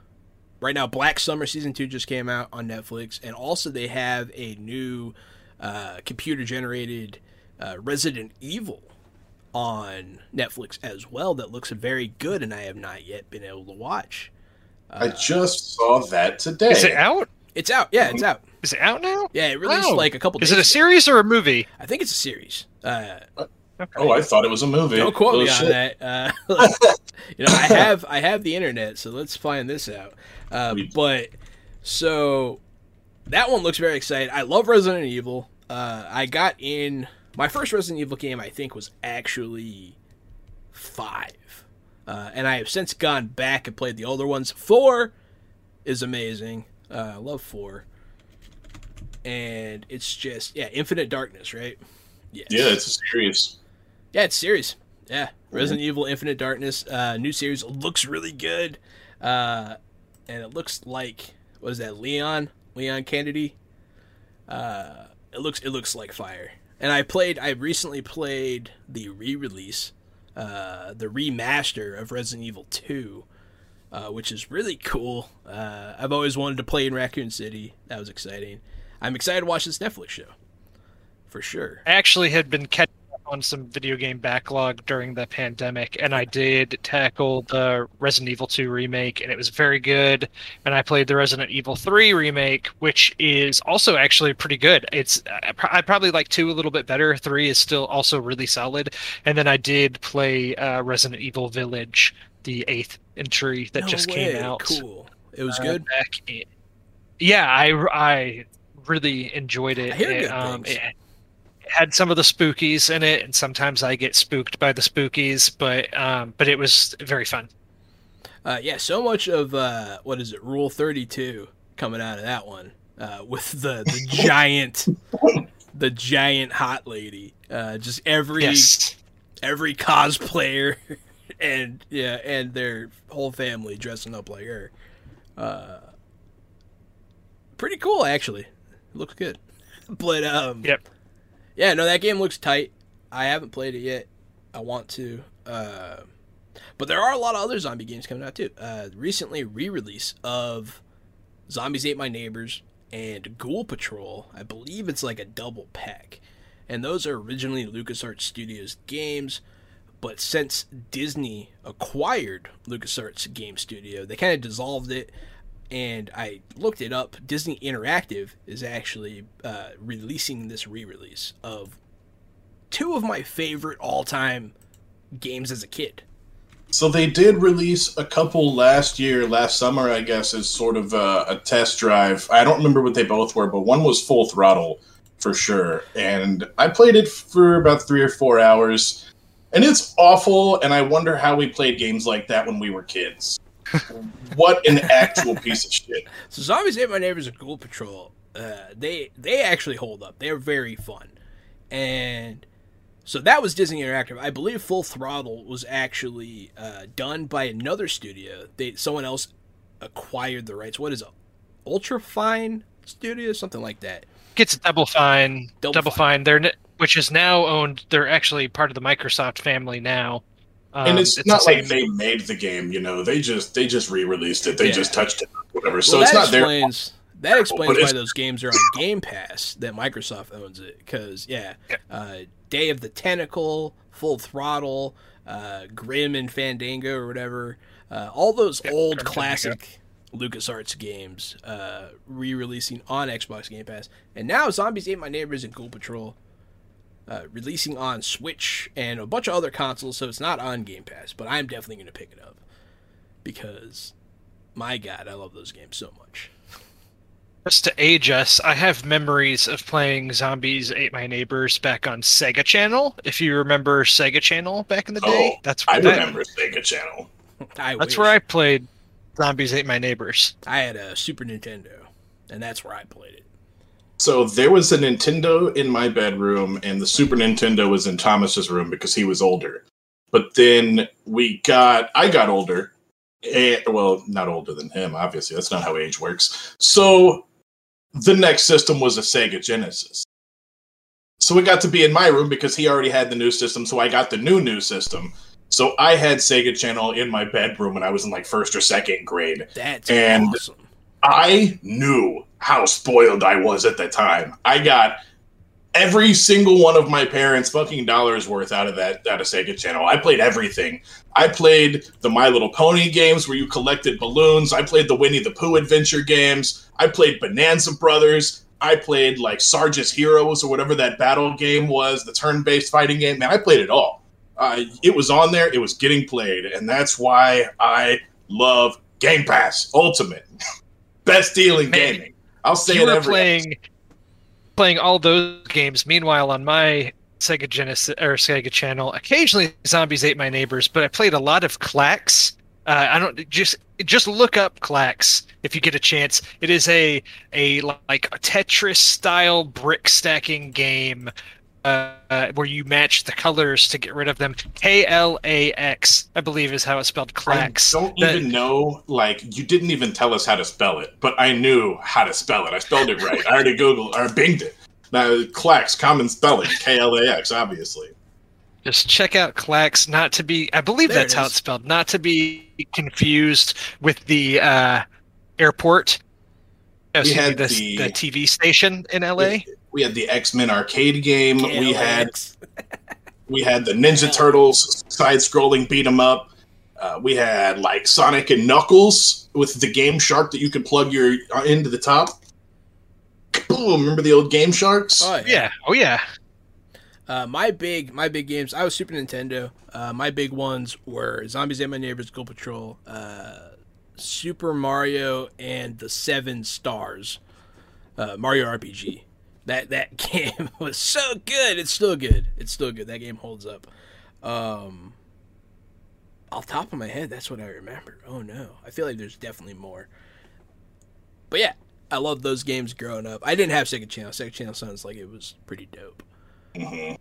right now Black Summer season two just came out on Netflix, and also they have a new uh, computer generated uh, Resident Evil on Netflix as well that looks very good, and I have not yet been able to watch. I just saw that today. Is it out? It's out. Yeah, it's out. Is it out now? Yeah, it released Oh. like a couple. Is it a ago. series or a movie? I think it's a series. Uh, Okay. Oh, I thought it was a movie. Don't quote Oh, me on that. Uh, you know, I have I have the internet, so let's find this out. Uh, but so that one looks very exciting. I love Resident Evil. Uh, I got in my first Resident Evil game. I think was actually five, uh, and I have since gone back and played the older ones. Four is amazing. Uh, love four, and it's just yeah, Infinite Darkness, right? Yes. Yeah, it's a series. Yeah, it's series. Yeah, Resident Evil Infinite Darkness, uh, new series looks really good, uh, and it looks like what is that? Leon, Leon Kennedy. Uh, it looks it looks like fire. And I played. I recently played the re-release, uh, the remaster of Resident Evil Two, uh, which is really cool. Uh, I've always wanted to play in Raccoon City. That was exciting. I'm excited to watch this Netflix show, for sure. I actually had been catching on some video game backlog during the pandemic, and I did tackle the Resident Evil 2 remake, and it was very good. And I played the Resident Evil 3 remake, which is also actually pretty good. It's I probably like two a little bit better. Three is still also really solid. And then I did play uh, Resident Evil Village, the eighth entry that No just way. came out. Cool. It was uh, good. back in- yeah, I I really enjoyed it. I hear it, good um, things. it had some of the spookies in it, and sometimes I get spooked by the spookies, but um, but it was very fun. Uh, yeah, so much of uh, what is it, Rule Thirty Two, coming out of that one uh, with the the giant, the giant hot lady. Uh, just every Yes, every cosplayer, and yeah, and their whole family dressing up like her. Uh, pretty cool, actually. It looks good, but um, Yep. Yeah, no, that game looks tight. I haven't played it yet. I want to. Uh, but there are a lot of other zombie games coming out too. Uh, recently, re-release of Zombies Ate My Neighbors and Ghoul Patrol. I believe it's like a double pack, and those are originally LucasArts Studios games. But since Disney acquired LucasArts Game Studio, they kind of dissolved it. And I looked it up. Disney Interactive is actually uh, releasing this re-release of two of my favorite all-time games as a kid. So they did release a couple last year, last summer, I guess, as sort of a, a, test drive. I don't remember what they both were, but one was full throttle for sure. And I played it for about three or four hours, and it's awful. And I wonder how we played games like that when we were kids. What an actual piece of shit! So Zombies Ate My Neighbors and Ghoul Patrol, uh, they they actually hold up. They're very fun, and so that was Disney Interactive. I believe Full Throttle was actually uh, done by another studio. They someone else acquired the rights. What is it? Ultra Fine Studio, something like that. It's Double Fine. Double, Double Fine. Fine. They're which is now owned. They're actually part of the Microsoft family now. Um, and it's, it's not the like they made the game. You know, they just they just re-released it. They yeah. just touched it, whatever. Well, so it's not explains, their. That explains why those games are on Game Pass. That Microsoft owns it because yeah. yeah. Uh, Day of the Tentacle, Full Throttle, uh, Grim and Fandango or whatever. Uh, all those yeah, old classic LucasArts games uh, re-releasing on Xbox Game Pass, and now Zombies Ate My Neighbors and Ghoul Patrol uh, releasing on Switch and a bunch of other consoles. So it's not on Game Pass, but I'm definitely going to pick it up because, my God, I love those games so much. Just to age us, I have memories of playing Zombies Ate My Neighbors back on Sega Channel. If you remember Sega Channel back in the day, oh, that's I that, remember Sega Channel. I that's wish. where I played Zombies Ate My Neighbors. I had a Super Nintendo, and that's where I played it. So there was a Nintendo in my bedroom, and the Super Nintendo was in Thomas's room because he was older. But then we got, I got older, and, well, not older than him, obviously. That's not how age works. So the next system was a Sega Genesis. So it got to be in my room because he already had the new system, so I got the new new system. So I had Sega Channel in my bedroom when I was in like first or second grade. That's and awesome. I knew how spoiled I was at the time. I got every single one of my parents' fucking dollars worth out of that out of Sega Channel. I played everything. I played the My Little Pony games where you collected balloons. I played the Winnie the Pooh adventure games. I played Bonanza Brothers. I played like Sarge's Heroes or whatever that battle game was, the turn-based fighting game. Man, I played it all. Uh, it was on there. It was getting played, and that's why I love Game Pass Ultimate. Best deal in gaming. I'll say you it every playing playing all those games. Meanwhile, on my Sega Genesis or Sega Channel, occasionally Zombies Ate My Neighbors, but I played a lot of Klax. Uh, I don't just just look up Klax if you get a chance. It is a a like a Tetris style brick stacking game uh, where you match the colors to get rid of them. K L A X, I believe, is how it's spelled. Klax. I don't that, even know. Like you didn't even tell us how to spell it, but I knew how to spell it. I spelled it right. I already googled or binged it. Now Klax, common spelling, K L A X, obviously. Just check out Klax, not to be. I believe there that's it how it's spelled. Not to be confused with the uh, airport. Oh, we had the, the, the, TV station in LA. It, we had the X Men arcade game. we had we had the Ninja Turtles side-scrolling beat 'em up. Uh, we had like Sonic and Knuckles with the Game Shark that you could plug your uh, into the top. Boom! Remember the old Game Sharks? Oh yeah, yeah. oh yeah. Uh, my big my big games. I was Super Nintendo. Uh, my big ones were Zombies Ate My Neighbors, Ghoul Patrol, uh, Super Mario, and the Seven Stars, uh, Mario RPG. That that game was so good. It's still good. It's still good. That game holds up. Um, off top of my head, that's what I remember. Oh no, I feel like there's definitely more. But yeah, I loved those games growing up. I didn't have Sega Channel. Sega Channel sounds like it was pretty dope. Mm-hmm.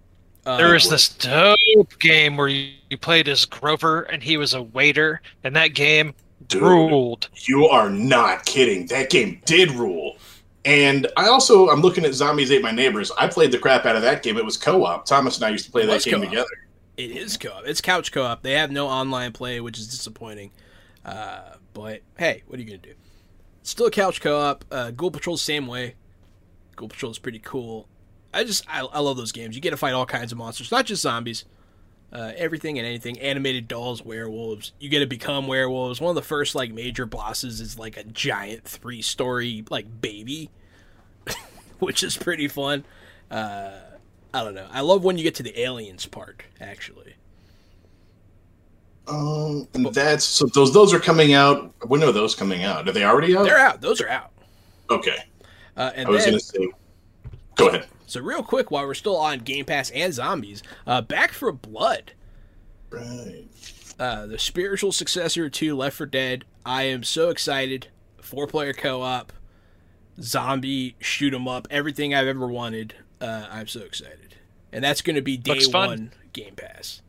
Uh, there was this dope game where you, you played as Grover and he was a waiter, and that game Dude, ruled. You are not kidding. That game did rule. And I also I'm looking at Zombies Ate My Neighbors. I played the crap out of that game. It was co-op. Thomas and I used to play that game co-op. together. It is co-op. It's couch co-op. They have no online play, which is disappointing. Uh, but hey, what are you gonna do? Still couch co-op. Uh, Ghoul Patrol same way. Ghoul Patrol is pretty cool. I just I, I love those games. You get to fight all kinds of monsters, not just zombies. Uh, everything and anything. Animated dolls, werewolves. You get to become werewolves. One of the first like major bosses is like a giant three story like baby, which is pretty fun. Uh, I don't know. I love when you get to the aliens part. Actually. Um, and that's so those those are coming out. When are those coming out? Are they already out? They're out. Those are out. Okay. Uh, and I was then, gonna say. Go ahead. So real quick, while we're still on Game Pass and zombies, uh, Back 4 Blood, Right. uh, the spiritual successor to Left 4 Dead. I am so excited. Four player co op, zombie shoot 'em up, everything I've ever wanted. Uh, I'm so excited, and that's going to be day one Game Pass.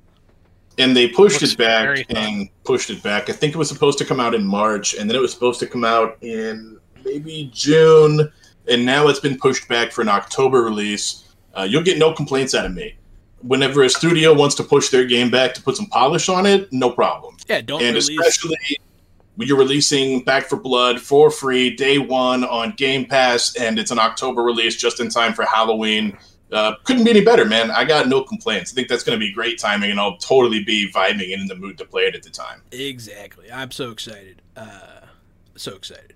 And they pushed Looks it back and pushed it back. I think it was supposed to come out in March, and then it was supposed to come out in maybe June, and now it's been pushed back for an October release. Uh, you'll get no complaints out of me. Whenever a studio wants to push their game back to put some polish on it, no problem. Yeah, don't and release. especially when you're releasing Back 4 Blood for free day one on Game Pass, and it's an October release just in time for Halloween. Uh, couldn't be any better, man. I got no complaints. I think that's going to be great timing, and I'll totally be vibing and in the mood to play it at the time. Exactly. I'm so excited. Uh, so excited.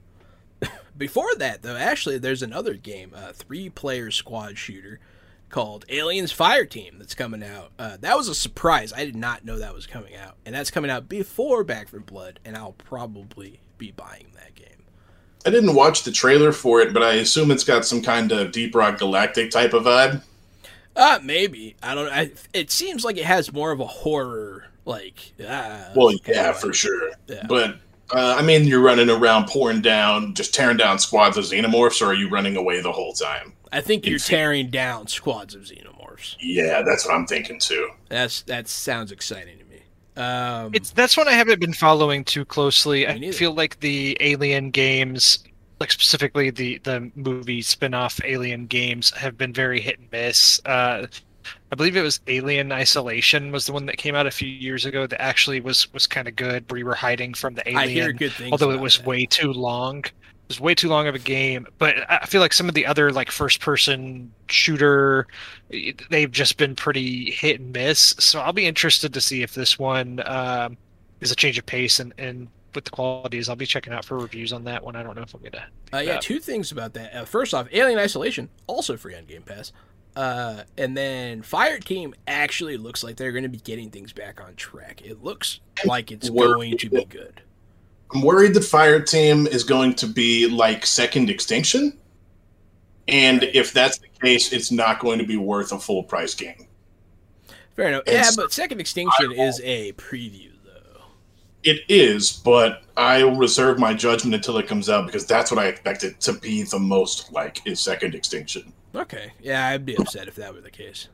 Before that, though, actually, there's another game, a three-player squad shooter called Aliens Fire Team that's coming out. Uh, that was a surprise. I did not know that was coming out, and that's coming out before Back 4 Blood, and I'll probably be buying that game. I didn't watch the trailer for it, but I assume it's got some kind of Deep Rock Galactic type of vibe. Uh, maybe I don't. I, it seems like it has more of a horror, like. Uh, Well, yeah, for sure. Yeah. But uh, I mean, you're running around, pouring down, just tearing down squads of xenomorphs, or are you running away the whole time? I think you're It's- tearing down squads of xenomorphs. Yeah, that's what I'm thinking too. That's that sounds exciting to me. Um, It's that's one I haven't been following too closely. I feel like the Alien games, like specifically the the movie spin-off Alien games, have been very hit and miss. Uh, I believe it was Alien Isolation was the one that came out a few years ago that actually was was kind of good, We were hiding from the alien. I hear good things. although it was that. way too long. It was way too long of a game, but I feel like some of the other like first person shooter they've just been pretty hit and miss. So I'll be interested to see if this one um, is a change of pace and, and what the qualities. I'll be checking out for reviews on that one. I don't know if I'm gonna. Uh, yeah, Yeah. two things about that. Uh, first off, Alien Isolation also free on Game Pass, uh, and then Fire Team actually looks like they're going to be getting things back on track. It looks like it's going to be good. I'm worried that Fire Team is going to be like Second Extinction. And if that's the case, it's not going to be worth a full price game. Fair enough. And Yeah, but Second Extinction is a preview, though. It is, but I reserve my judgment until it comes out because that's what I expect it to be the most like is Second Extinction. Okay, yeah, I'd be upset if that were the case.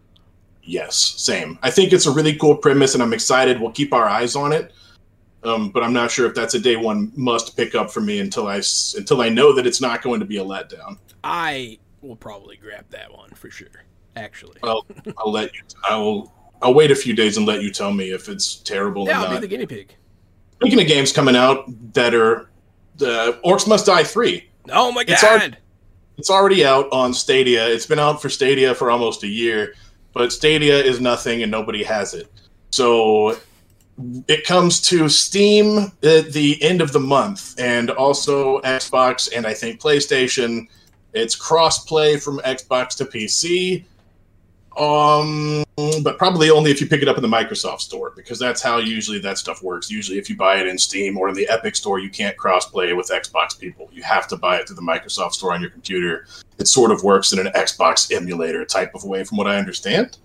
Yes, same. I think it's a really cool premise, and I'm excited. We'll keep our eyes on it, um, but I'm not sure if that's a day one must pick up for me until I until I know that it's not going to be a letdown. I will probably grab that one for sure. Actually, Well, I'll let you. I will. I'll wait a few days and let you tell me if it's terrible yeah, or I'll be not. the guinea pig. Speaking of games coming out that are the Orcs Must Die three. Oh my It's god! It's already out on Stadia. It's been out for Stadia for almost a year, but Stadia is nothing and nobody has it. So it comes to Steam at the end of the month and also Xbox and I think PlayStation. It's cross-play from Xbox to PC. Um, but probably only if you pick it up in the Microsoft store because that's how usually that stuff works. Usually, if you buy it in Steam or in the Epic store, you can't cross-play with Xbox people. You have to buy it through the Microsoft store on your computer. It sort of works in an Xbox emulator type of way, from what I understand.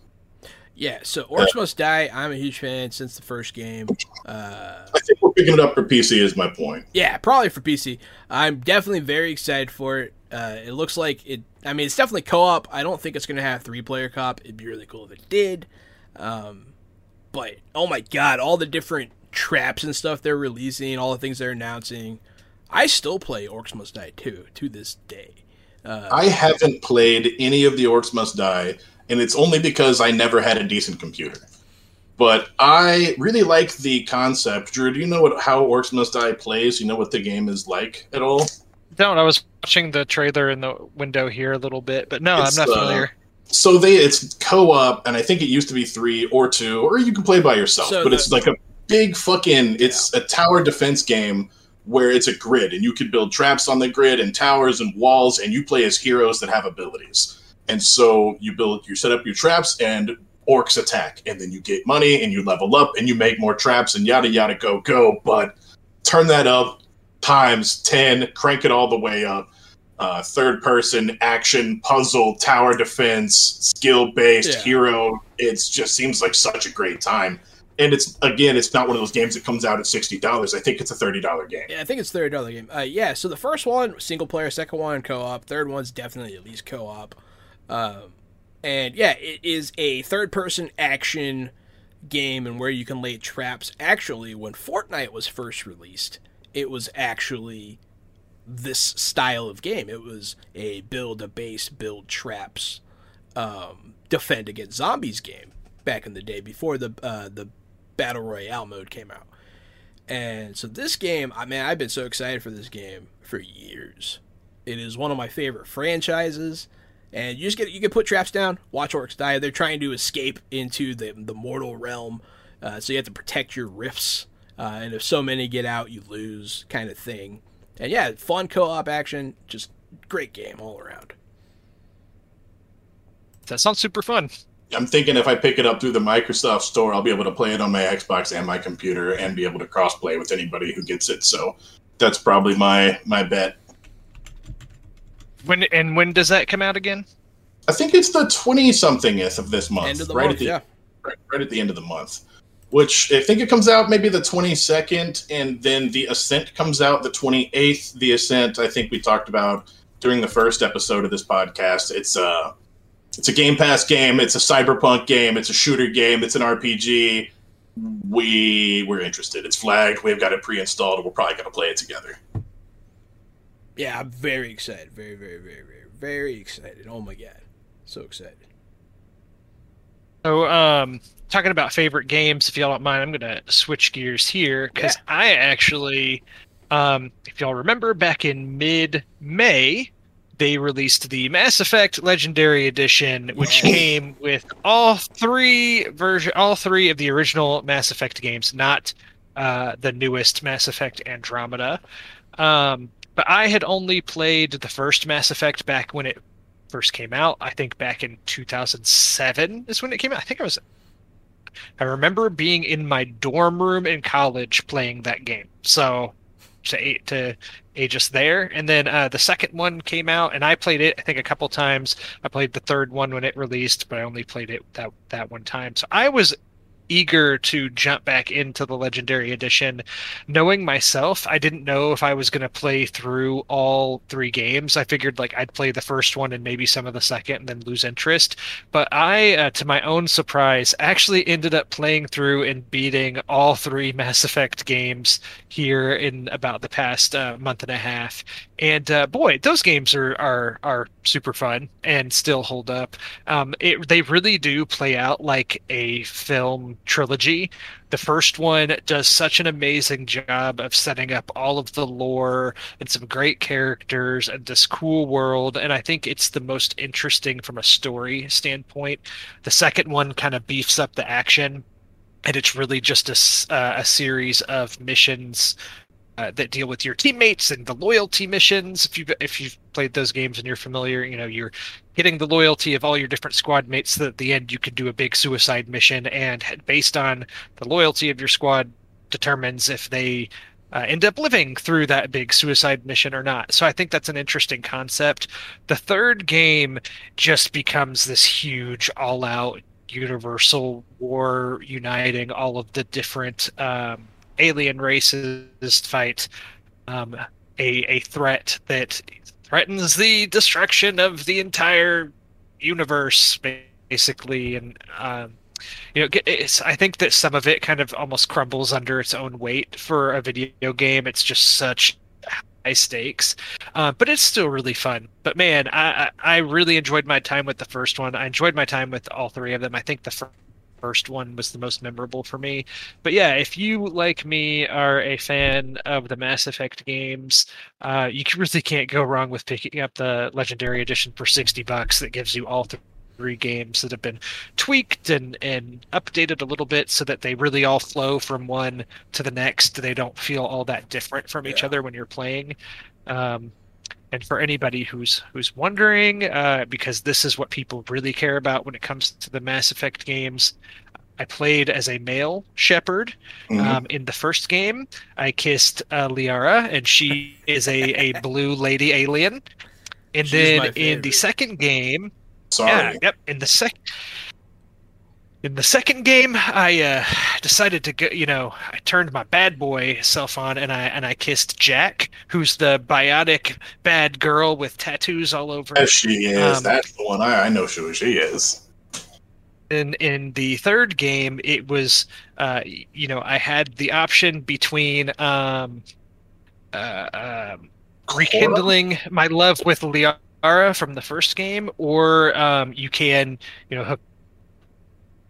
Yeah, so Orcs Must Die. I'm a huge fan since the first game. Uh, I think we're picking it up for PC. Is my point. Yeah, probably for PC. I'm definitely very excited for it. Uh, it looks like it. I mean, it's definitely co-op. I don't think it's going to have three-player co-op. It'd be really cool if it did. Um, but oh my god, all the different traps and stuff they're releasing, all the things they're announcing. I still play Orcs Must Die 2 to this day. Uh, I haven't played any of the Orcs Must Die, and it's only because I never had a decent computer. But I really like the concept. Drew, do you know what how Orcs Must Die plays? You know what the game is like at all? Don't. I was watching the trailer in the window here a little bit, but no, It's, I'm not uh, familiar. So they it's co-op, and I think it used to be three or two, or you can play by yourself. So but the- it's like a big fucking. It's a tower defense game where it's a grid, and you can build traps on the grid and towers and walls, and you play as heroes that have abilities. And so you build, you set up your traps, and orcs attack, and then you get money and you level up and you make more traps and yada yada go go. But turn that up times ten, crank it all the way up. Uh, third person action puzzle tower defense skill based Yeah. hero it just seems like such a great time and it's again it's not one of those games that comes out at $60 i think it's a $30 game Yeah, I think it's thirty dollar game. Uh, yeah, so the first one single player, second one co op, third one's definitely at least co op. Um, and yeah, it is a third person action game and where you can lay traps. Actually, when Fortnite was first released, it was actually this style of game. It was a build a base, build traps, um, defend against zombies game back in the day before the uh, the battle royale mode came out. And so this game, I mean, I've been so excited for this game for years. It is one of my favorite franchises. And you just get you can put traps down, watch orcs die. They're trying to escape into the the mortal realm, uh, so you have to protect your rifts. Uh, and if so many get out, you lose, kind of thing. And yeah, fun co-op action, just great game all around. That sounds super fun. i'm thinking if i pick it up through the microsoft store i'll be able to play it on my xbox and my computer and be able to cross play with anybody who gets it so that's probably my my bet When and when does that come out again? i think it's the 20 somethingth of this month End of the right month, at the yeah. right, right at the end of the month which I think it comes out maybe the 22nd, and then the Ascent comes out the 28th. The Ascent, I think we talked about during the first episode of this podcast. It's a it's a Game Pass game. It's a cyberpunk game. It's a shooter game. It's an RPG. We we're interested. It's flagged. We've got it pre-installed. We're probably going to play it together. Yeah, I'm very excited. Very, very, very, very, very excited. Oh my god. So excited. So, um, talking about favorite games, if y'all don't mind, I'm gonna switch gears here because I actually, um, if y'all remember, back in mid-May, they released the Mass Effect Legendary Edition, which came with all three version, all three of the original Mass Effect games, not uh, the newest Mass Effect Andromeda. Um, but I had only played the first Mass Effect back when it first came out. I think back in 2007 is when it came out. I think I was. I remember being in my dorm room in college playing that game. So to to us there, and then uh, the second one came out, and I played it. I think a couple times. I played the third one when it released, but I only played it that that one time. So I was eager to jump back into the legendary edition. Knowing myself i didn't know if i was going to play through all three games. I figured like i'd play the first one and maybe some of the second and then lose interest. But i uh, to my own surprise actually ended up playing through and beating all three mass effect games here in about the past uh, month and a half. And uh, boy those games are are are super fun and still hold up. Um, it, they really do play out like a film trilogy. The first one does such an amazing job of setting up all of the lore and some great characters and this cool world. And I think it's the most interesting from a story standpoint. The second one kind of beefs up the action. And it's really just a, uh, a series of missions uh, that deal with your teammates and the loyalty missions. If you if you've played those games and you're familiar, you know you're getting the loyalty of all your different squad mates so that at the end you can do a big suicide mission. And based on the loyalty of your squad determines if they uh, end up living through that big suicide mission or not. So i think that's an interesting concept. The third game just becomes this huge all out universal war uniting all of the different um, alien races fight um, a, a threat that threatens the destruction of the entire universe basically. And um, you know i think that some of it kind of almost crumbles under its own weight for a video game. It's just such high stakes. Uh, but it's still really fun. But man I, I really enjoyed my time with the first one. I enjoyed my time with all three of them. I think the fir- first one was the most memorable for me. But yeah if you like me are a fan of the mass effect games uh, you really can't go wrong with picking up the legendary edition for 60 bucks that gives you all th- three games that have been tweaked and and updated a little bit so that they really all flow from one to the next. They don't feel all that different from each other when you're playing. Um, and for anybody who's who's wondering, uh, because this is what people really care about when it comes to the Mass Effect games, I played as a male Shepard. Mhm. Um, in the first game, I kissed uh, Liara, and she is a, a blue lady alien. And She's then in the second game, Sorry. yeah, yep. In the sec, in the second game, I uh, decided to go. You know, I turned my bad boy self on, and I and I kissed Jack, who's the biotic bad girl with tattoos all over. Yes, she is. Um, That's the one. I, I know who she is. in in the third game it was uh you know i had the option between um uh um rekindling my love with liara from the first game or um you can you know hook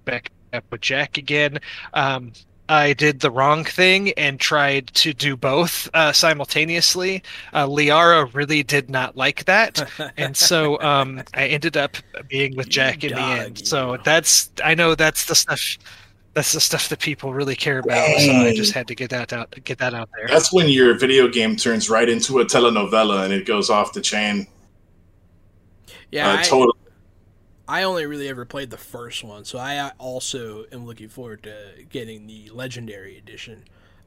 back up with jack again um I did the wrong thing and tried to do both uh, simultaneously. Uh, Liara really did not like that, and so um, I ended up being with You Jack in the end. So you. that's I know that's the stuff that's the stuff that people really care about. So I just had to get that out get that out there. That's when your video game turns right into a telenovela and it goes off the chain. yeah, uh, I, totally. I only really ever played the first one, so I also am looking forward to getting the Legendary Edition.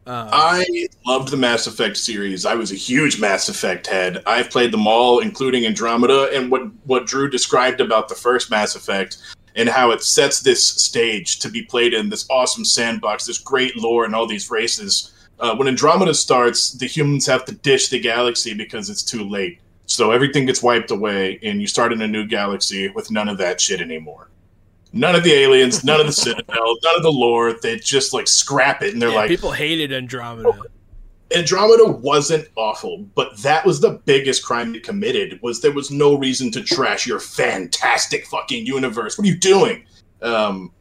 Um, I loved the Mass Effect series. I was a huge Mass Effect head. I've played them all, including Andromeda, and what what Drew described about the first Mass Effect and how it sets this stage to be played in this awesome sandbox, this great lore, and all these races. Uh, when Andromeda starts, the humans have to dish the galaxy because it's too late. So everything gets wiped away, and you start in a new galaxy with none of that shit anymore. None of the aliens, none of the Citadel, none of the lore. They just like scrap it, and they're yeah, like, people hated Andromeda. Andromeda wasn't awful, but that was the biggest crime it committed. Was there was no reason to trash your fantastic fucking universe? What are you doing? Um,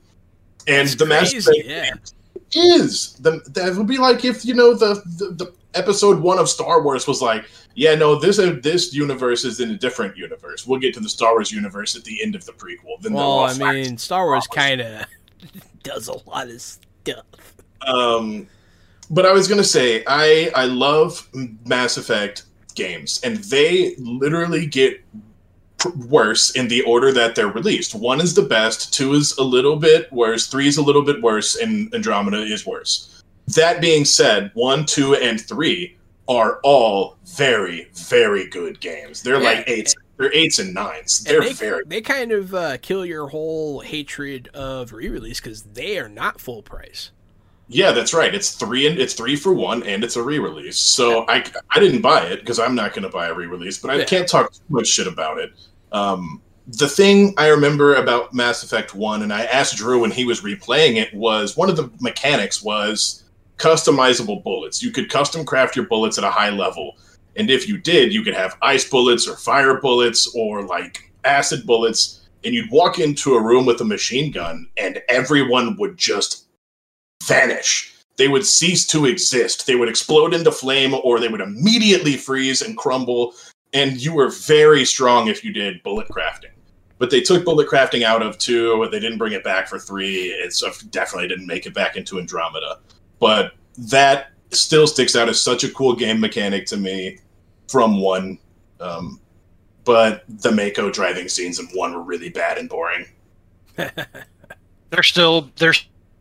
and It's the crazy, Effect yeah. is the that would be like if you know the, the the episode one of Star Wars was like, yeah, no, this uh, this universe is in a different universe. We'll get to the Star Wars universe at the end of the prequel. Then Well, I mean, Star Wars kind of does a lot of stuff. Um, but I was gonna say I I love Mass Effect games, and they literally get worse in the order that they're released. One is the best, two is a little bit worse, three is a little bit worse, and Andromeda is worse. That being said, one, two, and three are all very, very good games. They're Yeah, like eights. They're eights and nines. They're they, very they kind of uh, kill your whole hatred of re-release because they are not full price. Yeah, that's right. It's three and it's three for one, and it's a re-release. So I I didn't buy it because I'm not going to buy a re-release, but I Yeah. can't talk too much shit about it. Um, the thing I remember about Mass Effect One, and I asked Drew when he was replaying it, was one of the mechanics was customizable bullets. You could custom craft your bullets at a high level, and if you did, you could have ice bullets or fire bullets or like acid bullets. And you'd walk into a room with a machine gun, and everyone would just vanish. They would cease to exist. They would explode into flame or they would immediately freeze and crumble. And you were very strong if you did bullet crafting. But they took bullet crafting out of two. They didn't bring it back for three. It's uh, definitely didn't make it back into Andromeda. But that still sticks out as such a cool game mechanic to me from one. Um, but the Mako driving scenes in one were really bad and boring. They're still they're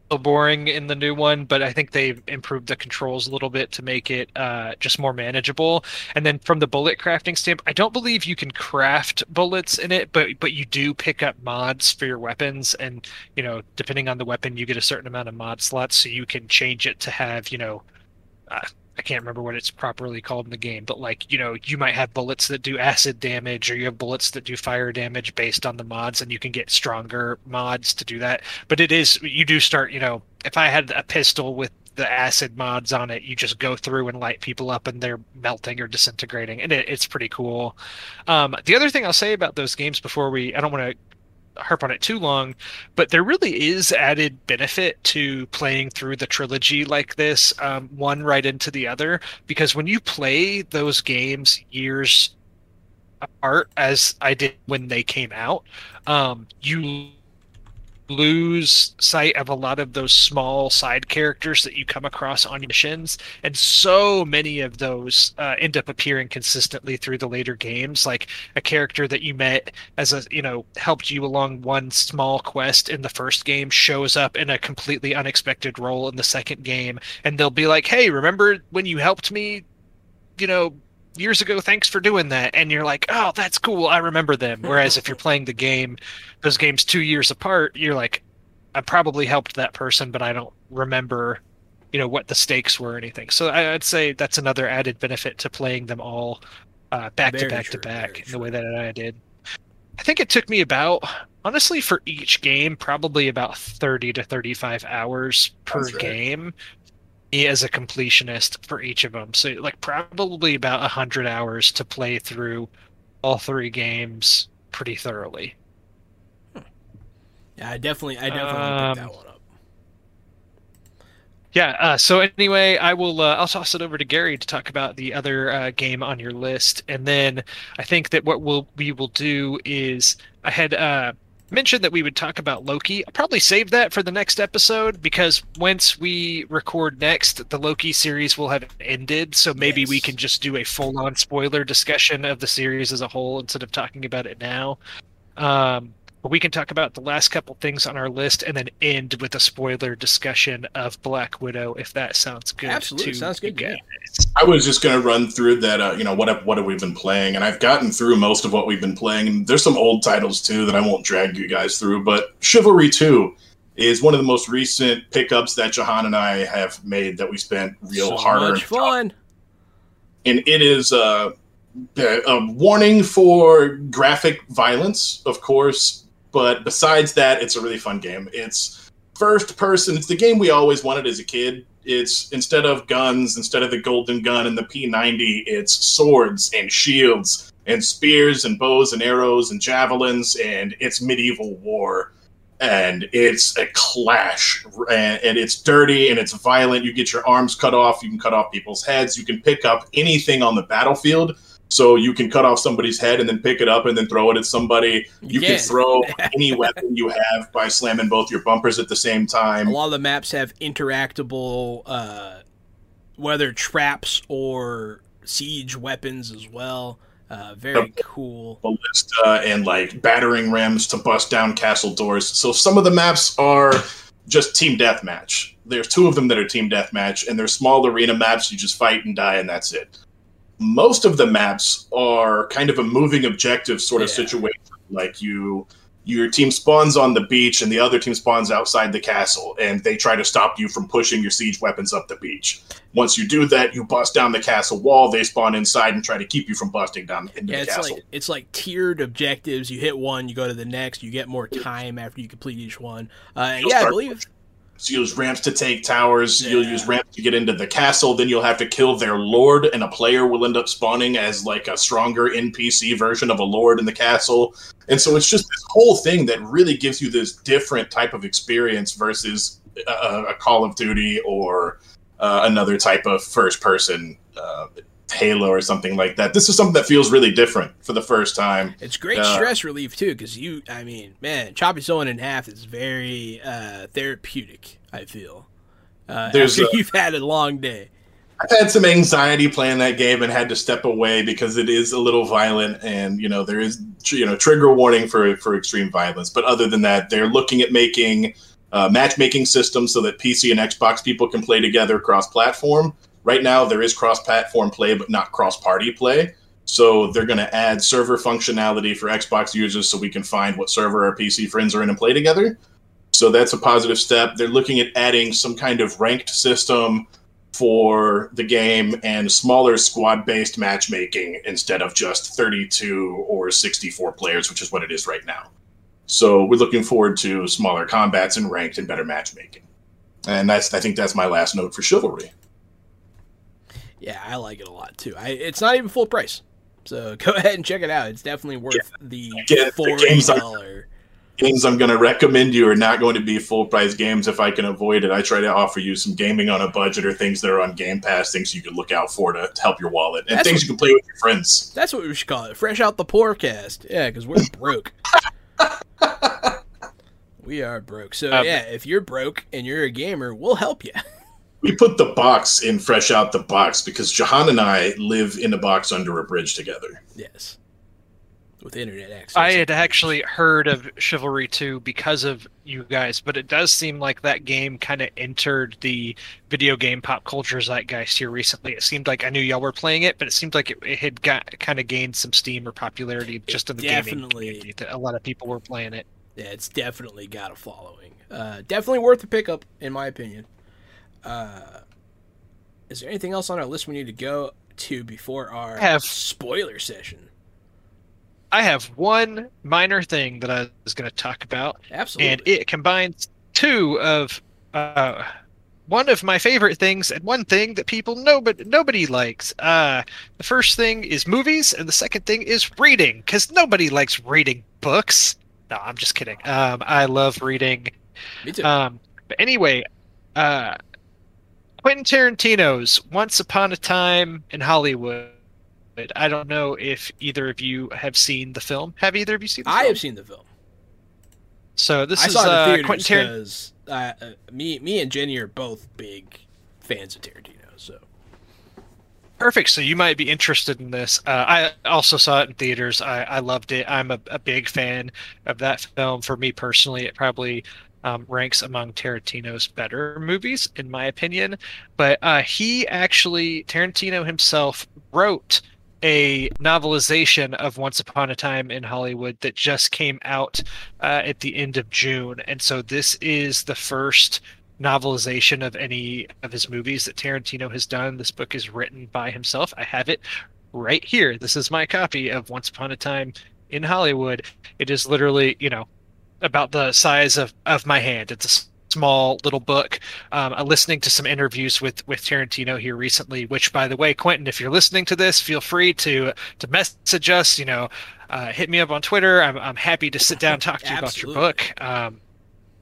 still boring in the new one, but I think they've improved the controls a little bit to make it uh, just more manageable. And then from the bullet crafting stamp, I don't believe you can craft bullets in it, but but you do pick up mods for your weapons, and you know depending on the weapon, you get a certain amount of mod slots, so you can change it to have you know. Uh, I can't remember what it's properly called in the game, but like you know, you might have bullets that do acid damage, or you have bullets that do fire damage based on the mods, and you can get stronger mods to do that. But it is you do start, you know, if I had a pistol with the acid mods on it, you just go through and light people up, and they're melting or disintegrating, and it, it's pretty cool. Um, the other thing I'll say about those games before we, I don't want to harp on it too long, but there really is added benefit to playing through the trilogy like this, um, one right into the other, because when you play those games years apart, as I did when they came out, um, you lose sight of a lot of those small side characters that you come across on your missions. And so many of those uh, end up appearing consistently through the later games. Like a character that you met as a you know helped you along one small quest in the first game shows up in a completely unexpected role in the second game. And they'll be like hey remember when you helped me you know years ago thanks for doing that. And you're like oh that's cool. I remember them. Whereas if you're playing the game those games two years apart you're like i probably helped that person but i don't remember you know what the stakes were or anything. So I, would say that's another added benefit to playing them all uh, back Very to back true, to back in the way that i did. I think it took me about honestly for each game probably about 30 to 35 hours per right. game me as a completionist for each of them. So like probably about a hundred hours to play through all three games pretty thoroughly. Yeah, I definitely, I definitely wanna pick Um, that one up. Yeah. Uh, so anyway, I will. Uh, I'll toss it over to Gary to talk about the other uh, game on your list, and then I think that what we'll we will do is I had uh, mentioned that we would talk about Loki. I'll probably save that for the next episode because once we record next, the Loki series will have ended. So maybe we can just do a full-on spoiler discussion of the series as a whole instead of talking about it now. Um, but we can talk about the last couple things on our list and then end with a spoiler discussion of Black Widow, if that sounds good. Absolutely, to sounds good you to me. guys. I was just going to run through that. Uh, you know, what have, what have we been playing? And I've gotten through most of what we've been playing. And there's some old titles too that I won't drag you guys through. But Chivalry Two is one of the most recent pickups that Jahan and I have made that we spent real so hard much fun. and it is uh, a warning for graphic violence, of course. But besides that, it's a really fun game. It's first person. It's the game we always wanted as a kid. It's instead of guns, instead of the golden gun and the P90, it's swords and shields and spears and bows and arrows and javelins, and it's medieval war. And it's a clash, and, it's dirty and it's violent. You get your arms cut off, you can cut off people's heads, you can pick up anything on the battlefield. So you can cut off somebody's head and then pick it up and then throw it at somebody. You can can. throw any weapon you have by slamming both your bumpers at the same time. A lot of the maps have interactable, uh, whether traps or siege weapons as well. Uh, very cool. ballista and like battering rams to bust down castle doors. So some of the maps are just team deathmatch. There's two of them that are team deathmatch, and they're small arena maps. You just fight and die, and that's it. Most of the maps are kind of a moving objective sort of Yeah. situation. Like you, your team spawns on the beach, and the other team spawns outside the castle, and they try to stop you from pushing your siege weapons up the beach. Once you do that, you bust down the castle wall. They spawn inside and try to keep you from busting down into Yeah, the it's castle. like it's like tiered objectives. You hit one, you go to the next. You get more time after you complete each one. Uh, yeah, I believe. So you'll use ramps to take towers. You'll use ramps to get into the castle. Then you'll have to kill their lord, and a player will end up spawning as like a stronger NPC version of a lord in the castle. And so it's just this whole thing that really gives you this different type of experience versus a, a Call of Duty or uh, another type of first-person uh, Halo or something like that. This is something that feels really different for the first time. It's great Yeah. stress relief too, because you, I mean, man, chopping someone in half is very uh, therapeutic. I feel uh, There's after a- you've had a long day. I've had some anxiety playing that game and had to step away because it is a little violent and you know there is you know trigger warning for for extreme violence. But other than that, they're looking at making uh, matchmaking systems so that PC and Xbox people can play together cross-platform. Right now, there is cross-platform play, but not cross-party play. So they're going to add server functionality for Xbox users so we can find what server our PC friends are in and play together. So that's a positive step. They're looking at adding some kind of ranked system for the game and smaller squad based matchmaking instead of just 32 or 64 players, which is what it is right now. So we're looking forward to smaller combats and ranked and better matchmaking. And that's I think that's my last note for chivalry. Yeah, I like it a lot too. I, it's not even full price, so go ahead and check it out. It's definitely worth the Again, the forty games are- dollar. Games I'm going to recommend you are not going to be full price games if I can avoid it. I try to offer you some gaming on a budget or things that are on Game Pass, things you can look out for to, to help your wallet, and That's things what- you can play with your friends. That's what we should call it. Fresh out the poorcast. Yeah, because we're broke. We are broke. So Um, yeah, if you're broke and you're a gamer, we'll help you. We put the box in fresh out the box because Jahan and I live in a box under a bridge together. yes. With internet access. I had actually heard of Chivalry 2 because of you guys, but it does seem like that game kind of entered the video game pop culture zeitgeist here recently. It seemed like I knew y'all were playing it, but it seemed like it, it had got kind of gained some steam or popularity just in the gaming definitely- community. That a lot of people were playing it. Yeah, it's definitely got a following. Uh, definitely worth a pickup, in my opinion. Uh, is there anything else on our list we need to go to before our Have- spoiler session? I have one minor thing that I was going to talk about, Absolutely. and it combines two of uh, one of my favorite things and one thing that people know but nobody likes. Uh, the first thing is movies, and the second thing is reading, because nobody likes reading books. No, I'm just kidding. Um, I love reading. Me too. Um, but anyway, uh, Quentin Tarantino's Once Upon a Time in Hollywood. I don't know if either of you have seen the film. Have either of you seen the I film? have seen the film. So this I is saw it uh, Quentin Tarantino. uh, uh, me, me and Jenny are both big fans of Tarantino. So Perfect. So you might be interested in this. Uh, I also saw it in theaters. I, I loved it. I'm a, a big fan of that film. For me personally, it probably um, ranks among Tarantino's better movies, in my opinion. But uh, he actually, Tarantino himself, wrote a novelization of Once Upon a Time in Hollywood that just came out uh, at the end of June. And so this is the first novelization of any of his movies that Tarantino has done. This book is written by himself. I have it right here. This is my copy of Once Upon a Time in Hollywood. It is literally, you know, about the size of, of my hand. It's a small little book. Um, I'm listening to some interviews with with Tarantino here recently. Which, by the way, Quentin, if you're listening to this, feel free to to message us. You know, uh, hit me up on Twitter. I'm I'm happy to sit down and talk to you about your book. Um,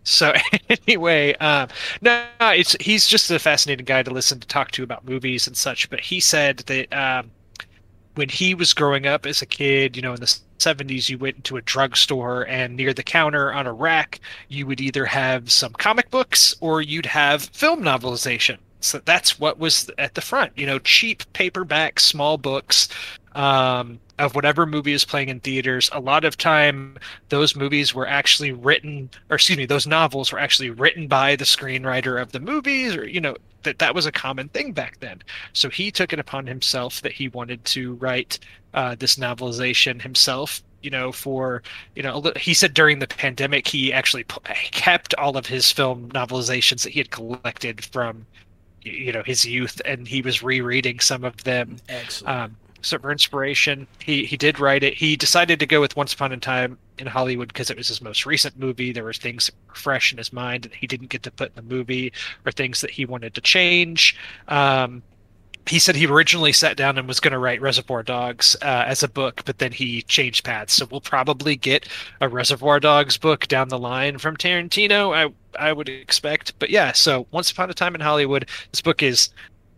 so anyway, um, no, it's he's just a fascinating guy to listen to talk to about movies and such. But he said that um, when he was growing up as a kid, you know, in the 70s, you went into a drugstore and near the counter on a rack, you would either have some comic books or you'd have film novelization. So that's what was at the front, you know, cheap paperback, small books um, of whatever movie is playing in theaters. A lot of time, those movies were actually written, or excuse me, those novels were actually written by the screenwriter of the movies, or you know, that that was a common thing back then. So he took it upon himself that he wanted to write uh, this novelization himself. You know, for you know, he said during the pandemic he actually kept all of his film novelizations that he had collected from you know his youth, and he was rereading some of them excellent. um, for inspiration, he he did write it. He decided to go with Once Upon a Time in Hollywood because it was his most recent movie. There were things fresh in his mind that he didn't get to put in the movie, or things that he wanted to change. Um, he said he originally sat down and was going to write Reservoir Dogs uh, as a book, but then he changed paths. So we'll probably get a Reservoir Dogs book down the line from Tarantino. I I would expect, but yeah. So Once Upon a Time in Hollywood. This book is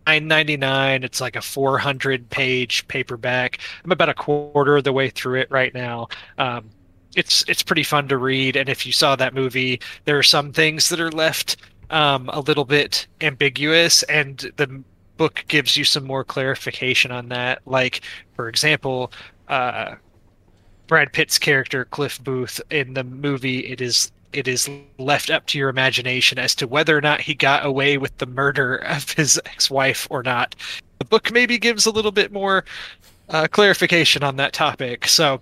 nine ninety nine. It's like a four hundred page paperback. I'm about a quarter of the way through it right now. Um, it's it's pretty fun to read, and if you saw that movie, there are some things that are left um, a little bit ambiguous, and the book gives you some more clarification on that. Like, for example, uh, Brad Pitt's character Cliff Booth in the movie, it is it is left up to your imagination as to whether or not he got away with the murder of his ex-wife or not. The book maybe gives a little bit more uh, clarification on that topic. So,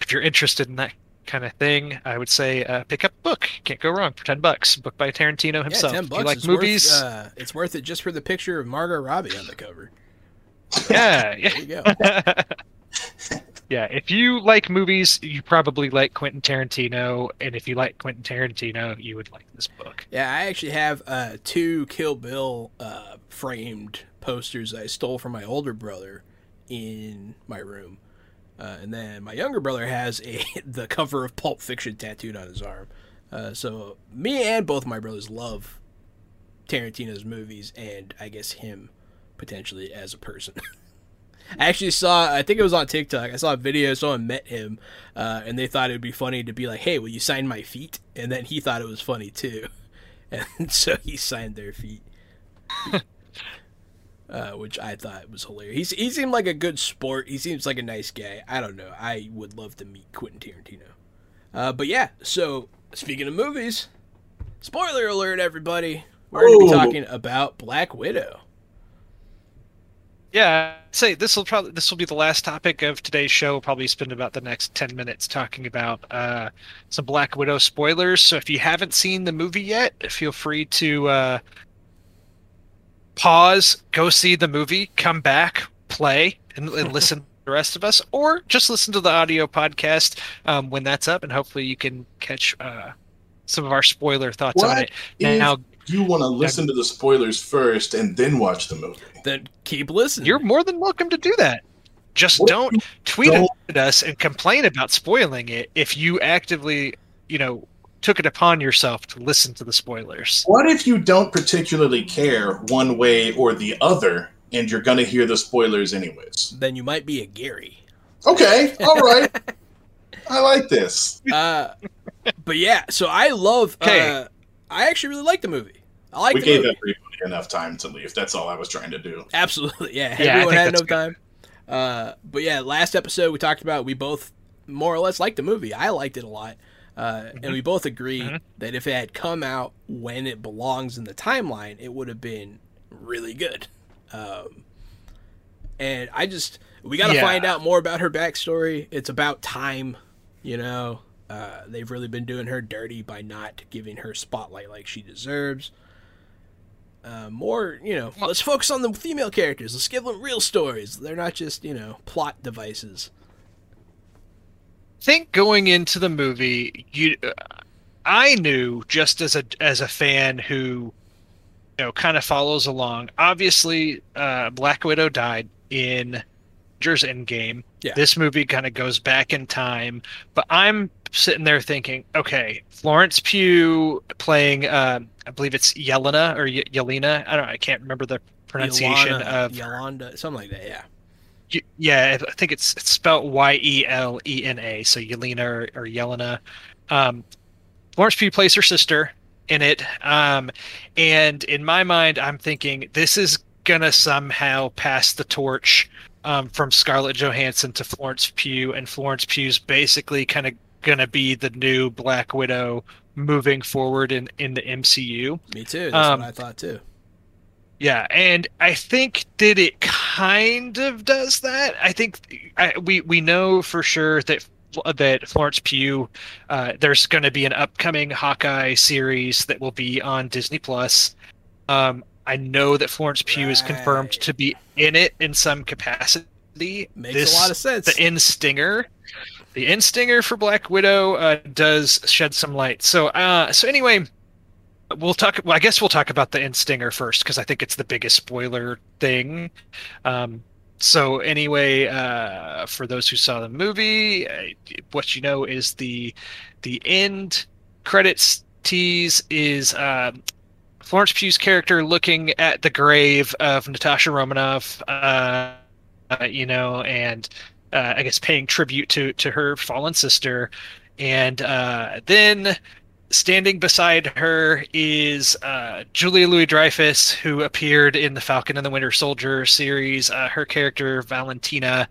if you're interested in that kind of thing, I would say uh, pick up a book. Can't go wrong for ten bucks. Book by Tarantino himself. yeah, ten if you like is movies, Worth, uh, it's worth it just for the picture of Margot Robbie on the cover. yeah, yeah. There you go. yeah, if you like movies, you probably like Quentin Tarantino, and if you like Quentin Tarantino, you would like this book. Yeah, I actually have uh, two Kill Bill uh, framed posters I stole from my older brother in my room, uh, and then my younger brother has a the cover of Pulp Fiction tattooed on his arm. Uh, so me and both my brothers love Tarantino's movies, and I guess him potentially as a person. I actually saw. I think it was on TikTok. I saw a video. Someone met him, uh, and they thought it would be funny to be like, "Hey, will you sign my feet?" And then he thought it was funny too, and so he signed their feet. Uh, which I thought was hilarious. He's, he seemed like a good sport. He seems like a nice guy. I don't know. I would love to meet Quentin Tarantino. Uh, but yeah, so speaking of movies, spoiler alert, everybody. We're going to be talking about Black Widow. Yeah, I'd say this will probably this will be the last topic of today's show. We'll probably spend about the next ten minutes talking about uh, some Black Widow spoilers. So if you haven't seen the movie yet, feel free to uh, pause, go see the movie, come back, play, and, and listen to the rest of us, or just listen to the audio podcast um, when that's up, and hopefully you can catch uh, some of our spoiler thoughts on What it. if Now, you want to listen to the spoilers first and then watch the movie? Then keep listening. You're more than welcome to do that. Just What don't tweet don't- at us and complain about spoiling it if you actively, you know, took it upon yourself to listen to the spoilers. What if you don't particularly care one way or the other, and you're going to hear the spoilers anyways? then you might be a Gary. Okay, all right. I like this. Uh, but yeah, so I love. Okay. Uh, I actually really like the movie. I like we gave movie. everybody enough time to leave. That's all I was trying to do. Absolutely, yeah. Yeah, Everyone had that's enough time. Uh, but yeah, last episode we talked about we both more or less liked the movie. I liked it a lot, uh, and we both agree Mhm. that if it had come out when it belongs in the timeline, it would have been really good. Um, and I just we got to Yeah. find out more about her backstory. It's about time, you know. Uh, they've really been doing her dirty by not giving her spotlight like she deserves. Uh, more, you know, let's focus on the female characters. Let's give them real stories. They're not just, you know, plot devices. think going into the movie, you, uh, I knew just as a as a fan who, you know, kind of follows along. Obviously, uh, Black Widow died in Avengers Endgame. Yeah. This movie kind of goes back in time, but I'm sitting there thinking, okay, Florence Pugh playing, uh, I believe it's Yelena or y- Yelena. I don't, I can't remember the pronunciation Yolanda, of Yolanda, something like that. Yeah, Y- Yeah, I think it's it's spelled Y E L E N A, so Yelena or, or Yelena. Um, Florence Pugh plays her sister in it, um, and in my mind, I'm thinking this is gonna somehow pass the torch um, from Scarlett Johansson to Florence Pugh, and Florence Pugh's basically kind of gonna be the new Black Widow moving forward in in the MCU. me too. That's Um, what I thought too. Yeah, and I think that it kind of does that. I think I, we we know for sure that that Florence Pugh, uh, there's going to be an upcoming Hawkeye series that will be on Disney Plus. Um, I know that Florence Pugh is confirmed to be in it in some capacity. Makes This- a lot of sense. the in stinger the in stinger for black widow uh, does shed some light. So uh so anyway we'll talk well i guess we'll talk about the in stinger first because i think it's the biggest spoiler thing. Um so anyway uh for those who saw the movie uh, what you know is the the end credits tease is um Florence Pugh's character looking at the grave of Natasha Romanoff, uh, uh, you know, and uh, I guess paying tribute to to her fallen sister, and uh, then standing beside her is uh, Julia Louis Dreyfus, who appeared in the Falcon and the Winter Soldier series. Uh, her character Valentina,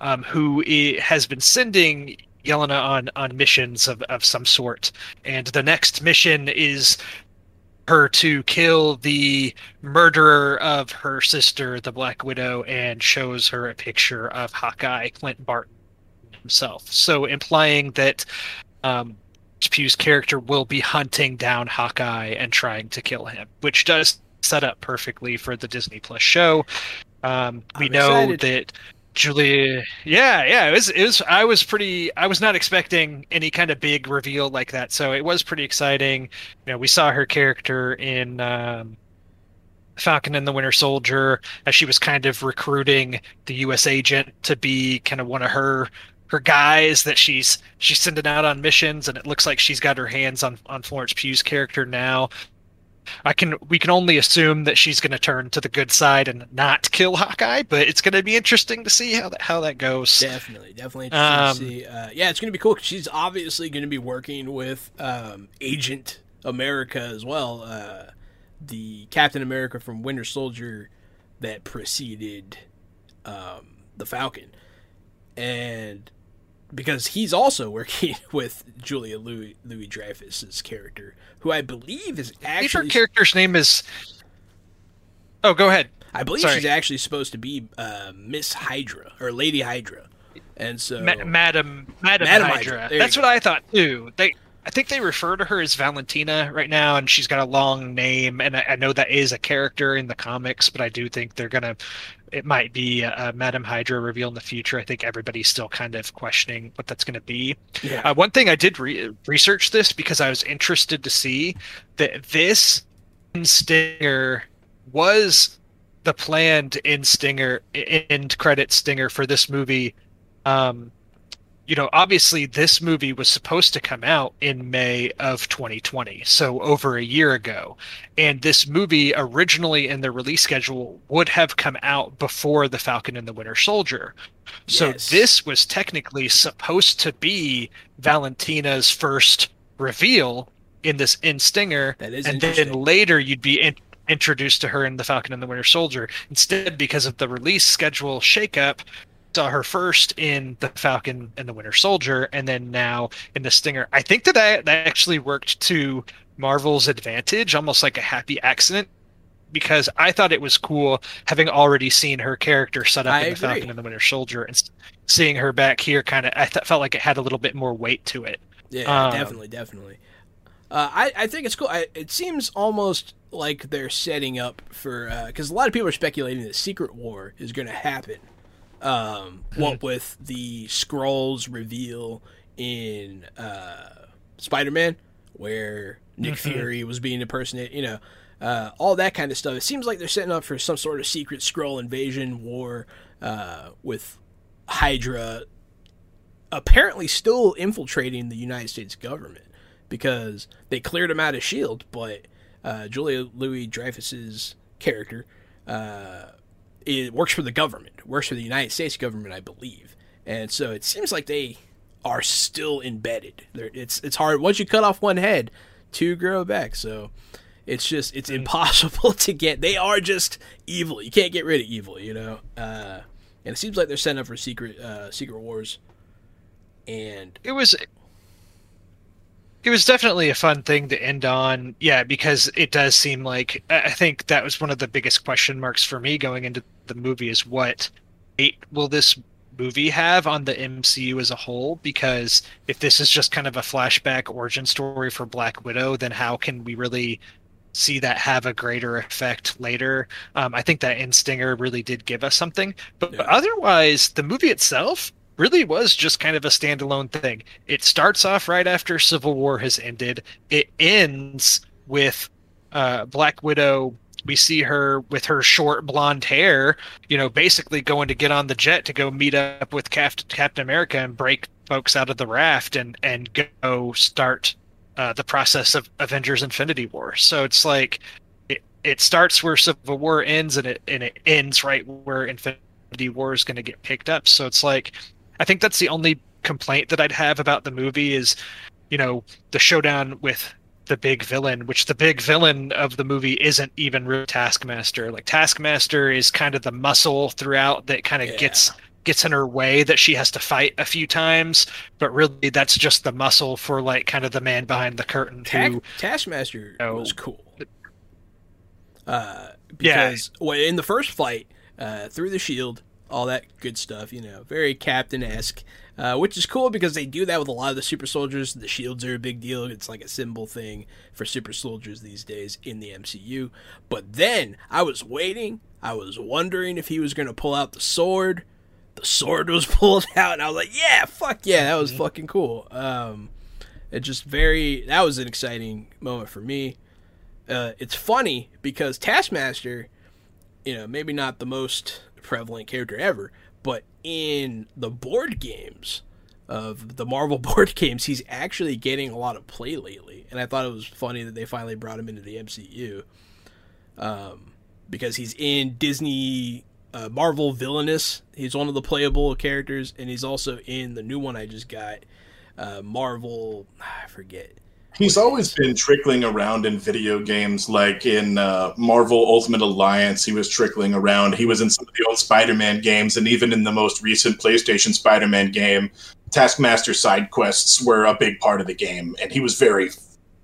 um, who has been sending Yelena on on missions of of some sort, and the next mission is her to kill the murderer of her sister, the Black Widow, and shows her a picture of Hawkeye, Clint Barton himself. So implying that um, Pugh's character will be hunting down Hawkeye and trying to kill him, which does set up perfectly for the Disney Plus show. Um, we I'm know excited. that Julia, yeah, yeah, it was, it was. I was pretty. I was not expecting any kind of big reveal like that, so it was pretty exciting. You know, we saw her character in um, Falcon and the Winter Soldier as she was kind of recruiting the U.S. agent to be kind of one of her her guys that she's she's sending out on missions, and it looks like she's got her hands on on Florence Pugh's character now. I can we can only assume that she's going to turn to the good side and not kill Hawkeye, but it's going to be interesting to see how that how that goes. Definitely, definitely interesting Um, to see. Uh, yeah, it's going to be cool she's obviously going to be working with um, Agent America as well, uh, the Captain America from Winter Soldier that preceded um, the Falcon, and because he's also working with Julia Louis Louis Dreyfus's character, who I believe is I believe her character's name is. Oh, go ahead. I believe Sorry. she's actually supposed to be uh, Miss Hydra or Lady Hydra, and so Ma- Madam Madam, Madam Hydra. Hydra. That's what I thought too. They, I think they refer to her as Valentina right now, and she's got a long name. And I, I know that is a character in the comics, but I do think they're gonna. It might be a, Madam Hydra reveal in the future. I think everybody's still kind of questioning what that's going to be. yeah, Uh, one thing I did re- research this because I was interested to see that this stinger was the planned in stinger end credit stinger for this movie. Um, you know, obviously this movie was supposed to come out in May of 2020, so over a year ago. And this movie originally in the release schedule would have come out before The Falcon and the Winter Soldier. So Yes. this was technically supposed to be Valentina's first reveal in this in Stinger, that is and then later you'd be in, introduced to her in The Falcon and the Winter Soldier. Instead, because of the release schedule shakeup, saw her first in The Falcon and the Winter Soldier, and then now in the Stinger. I think that that, that actually worked to Marvel's advantage, almost like a happy accident. Because I thought it was cool having already seen her character set up I in the agree. Falcon and the Winter Soldier, and seeing her back here, kind of, I th- felt like it had a little bit more weight to it. Yeah, Um, definitely, definitely. Uh, I I think it's cool. I, it seems almost like they're setting up for because a lot of people are speculating that Secret War is going to happen. Um, what with the Skrulls reveal in uh, Spider-Man, where Nick Mhm. Fury was being impersonated, you know, uh, all that kind of stuff. It seems like they're setting up for some sort of secret Skrull invasion war uh, with Hydra apparently still infiltrating the United States government because they cleared him out of Shield, but uh, Julia Louis Dreyfus's character uh, it works for the government, works for the United States government, I believe, and so it seems like they are still embedded. They're, it's it's hard once you cut off one head to grow back. So it's just it's impossible to get. They are just evil. You can't get rid of evil, you know. Uh, and it seems like they're setting up for secret uh, secret wars. And it was it was definitely a fun thing to end on. Yeah because it does seem like i think that was one of the biggest question marks for me going into the movie is what weight will this movie have on the mcu as a whole? Because if this is just kind of a flashback origin story for black widow then how can we really see that have a greater effect later? Um, i think that in stinger really did give us something. But, but otherwise the movie itself really was just kind of a standalone thing. It starts off right after Civil War has ended. It ends with uh, Black Widow. We see her with her short blonde hair, you know, basically going to get on the jet to go meet up with Cap- Captain America and break folks out of the raft and and go start uh, the process of Avengers Infinity War. So it's like it, it starts where Civil War ends and it and it ends right where Infinity War is going to get picked up. So it's like I think that's the only complaint that I'd have about the movie is, you know, the showdown with the big villain, which the big villain of the movie isn't even really Taskmaster. Like Taskmaster is kind of the muscle throughout that kind of Yeah. gets gets in her way that she has to fight a few times, but really that's just the muscle for like kind of the man behind the curtain Ta- who Taskmaster No. was cool. Uh, Yeah. because well, in the first fight, uh, through the shield, all that good stuff, you know, very Captain esque, uh, which is cool because they do that with a lot of the super soldiers. The shields are a big deal. It's like a symbol thing for super soldiers these days in the MCU. But then I was waiting. I was wondering if he was going to pull out the sword. The sword was pulled out, and I was like, "Yeah, fuck yeah, that was fucking cool." Um, it just very that was an exciting moment for me. Uh, it's funny because Taskmaster, you know, maybe not the most prevalent character ever, but in the board games, of the Marvel board games, he's actually getting a lot of play lately, and I thought it was funny that they finally brought him into the MCU, um, because he's in Disney uh, Marvel Villainous. He's one of the playable characters, and he's also in the new one I just got, uh, Marvel. I forget. He's always been trickling around in video games, like in uh, Marvel Ultimate Alliance. He was trickling around. He was in some of the old Spider-Man games, and even in the most recent PlayStation Spider-Man game, Taskmaster side quests were a big part of the game, and he was very,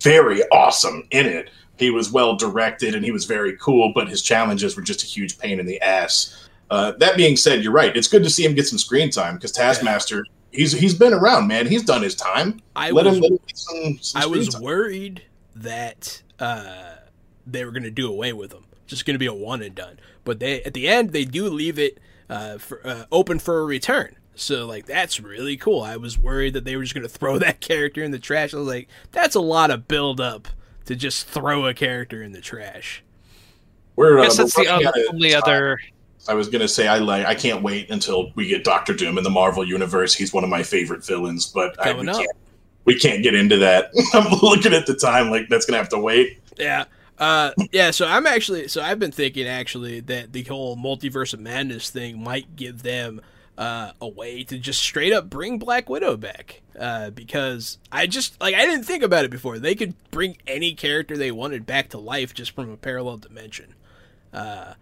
very awesome in it. He was well directed, and he was very cool, but his challenges were just a huge pain in the ass. Uh, that being said, you're right. It's good to see him get some screen time because Taskmaster he's he's been around, man. He's done his time. I let was, him, let him get some, some I was time. worried that uh, they were going to do away with him. Just going to be a one and done. But they at the end they do leave it uh, for, uh, open for a return. So like that's really cool. I was worried that they were just going to throw that character in the trash. I was like, that's a lot of build up to just throw a character in the trash. We're, I uh, guess that's the other, only time. other. I was gonna say I like I can't wait until we get Doctor Doom in the Marvel universe. He's one of my favorite villains, but I, we can't we can't get into that. I'm looking at the time like that's gonna have to wait. Yeah. Uh, yeah, so I'm actually, so I've been thinking actually that the whole multiverse of madness thing might give them uh, a way to just straight up bring Black Widow back. Uh, because I just, like, I didn't think about it before. They could bring any character they wanted back to life just from a parallel dimension. Uh,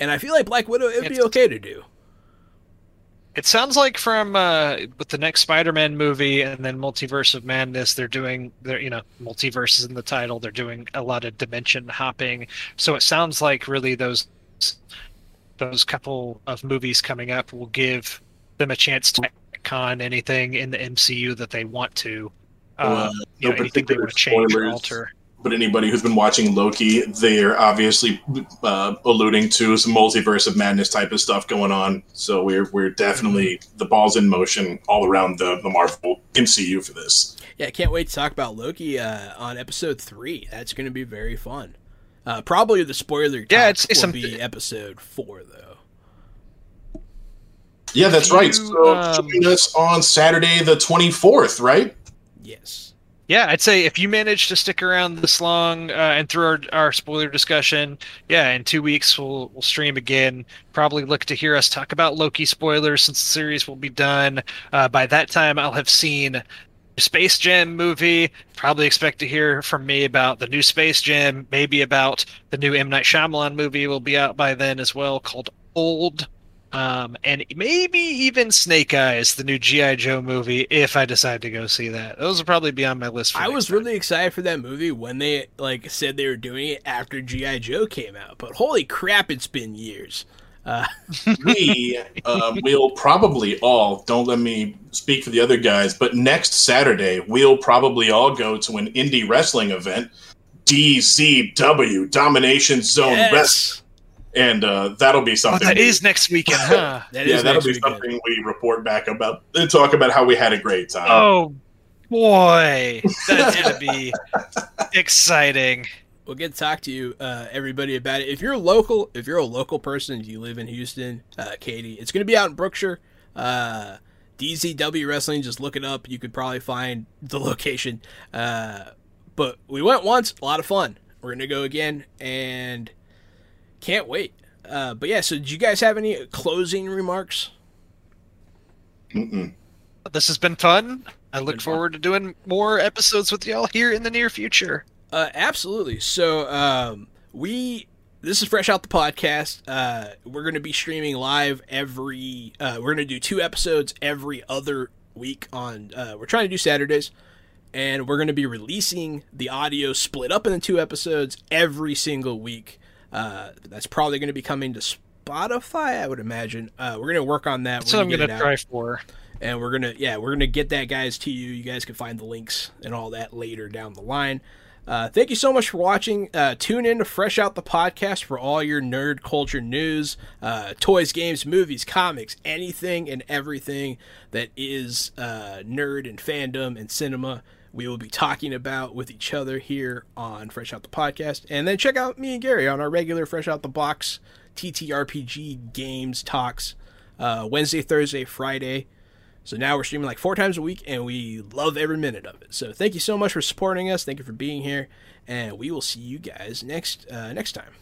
and I feel like Black Widow, it'd be okay to do. It sounds like from uh, with the next Spider-Man movie and then Multiverse of Madness, they're doing they're you know multiverses in the title. They're doing a lot of dimension hopping. So it sounds like really those those couple of movies coming up will give them a chance to con anything in the MCU that they want to. Uh, Uh, you no know, anything they particular want to change or alter. But anybody who's been watching Loki, they're obviously uh, alluding to some multiverse of madness type of stuff going on. So we're we're definitely the balls in motion all around the, the Marvel MCU for this. Yeah, I can't wait to talk about Loki uh, on episode three. That's going to be very fun. Uh, probably the spoiler Yeah, talk I'd will some- be episode four, though. Yeah, that's You, right. So um, join us on Saturday the 24th, right? Yes. Yeah, I'd say if you manage to stick around this long uh, and through our, our spoiler discussion, yeah, in two weeks we'll we'll stream again. Probably look to hear us talk about Loki spoilers since the series will be done. Uh, by that time, I'll have seen Space Jam movie. Probably expect to hear from me about the new Space Jam, maybe about the new M Night Shyamalan movie will be out by then as well, called Old. Um, and maybe even Snake Eyes, the new GI Joe movie, if I decide to go see that. Those will probably be on my list. For I was time. really excited for that movie when they like said they were doing it after GI Joe came out. But holy crap, it's been years. Uh, we uh, will probably all don't let me speak for the other guys but next saturday we'll probably all go to an indie wrestling event dzw domination zone yes. wrestling and uh, that'll be Oh, something that we- is next weekend, huh? That yeah that'll next be weekend. something we report back about and talk about how we had a great time oh boy, that's gonna be exciting. We'll get to talk to you, uh, everybody, about it. If you're local, if you're a local person, you live in Houston, uh, Katy, it's going to be out in Brookshire. Uh, DZW Wrestling, just look it up. You could probably find the location. Uh, but we went once, a lot of fun. We're going to go again, and can't wait. Uh, but yeah, so do you guys have any closing remarks? Mm-mm. This has been fun. I look forward to doing more episodes with y'all here in the near future. Uh, absolutely. So um, we this is fresh out the podcast. Uh, we're going to be streaming live every. Uh, we're going to do two episodes every other week on. Uh, we're trying to do Saturdays, and we're going to be releasing the audio split up into two episodes every single week. Uh, that's probably going to be coming to Spotify, I would imagine. Uh, we're going to work on that. That's We're what I'm gonna try for. and we're gonna yeah we're gonna get that guys to you you guys can find the links and all that later down the line uh, thank you so much for watching uh, tune in to fresh out the podcast for all your nerd culture news uh, toys games movies comics anything and everything that is uh, nerd and fandom and cinema we will be talking about with each other here on fresh out the podcast and then check out me and gary on our regular fresh out the box ttrpg games talks uh, wednesday thursday friday So now we're streaming like four times a week, and we love every minute of it. So thank you so much for supporting us. Thank you for being here, and we will see you guys next uh, next time.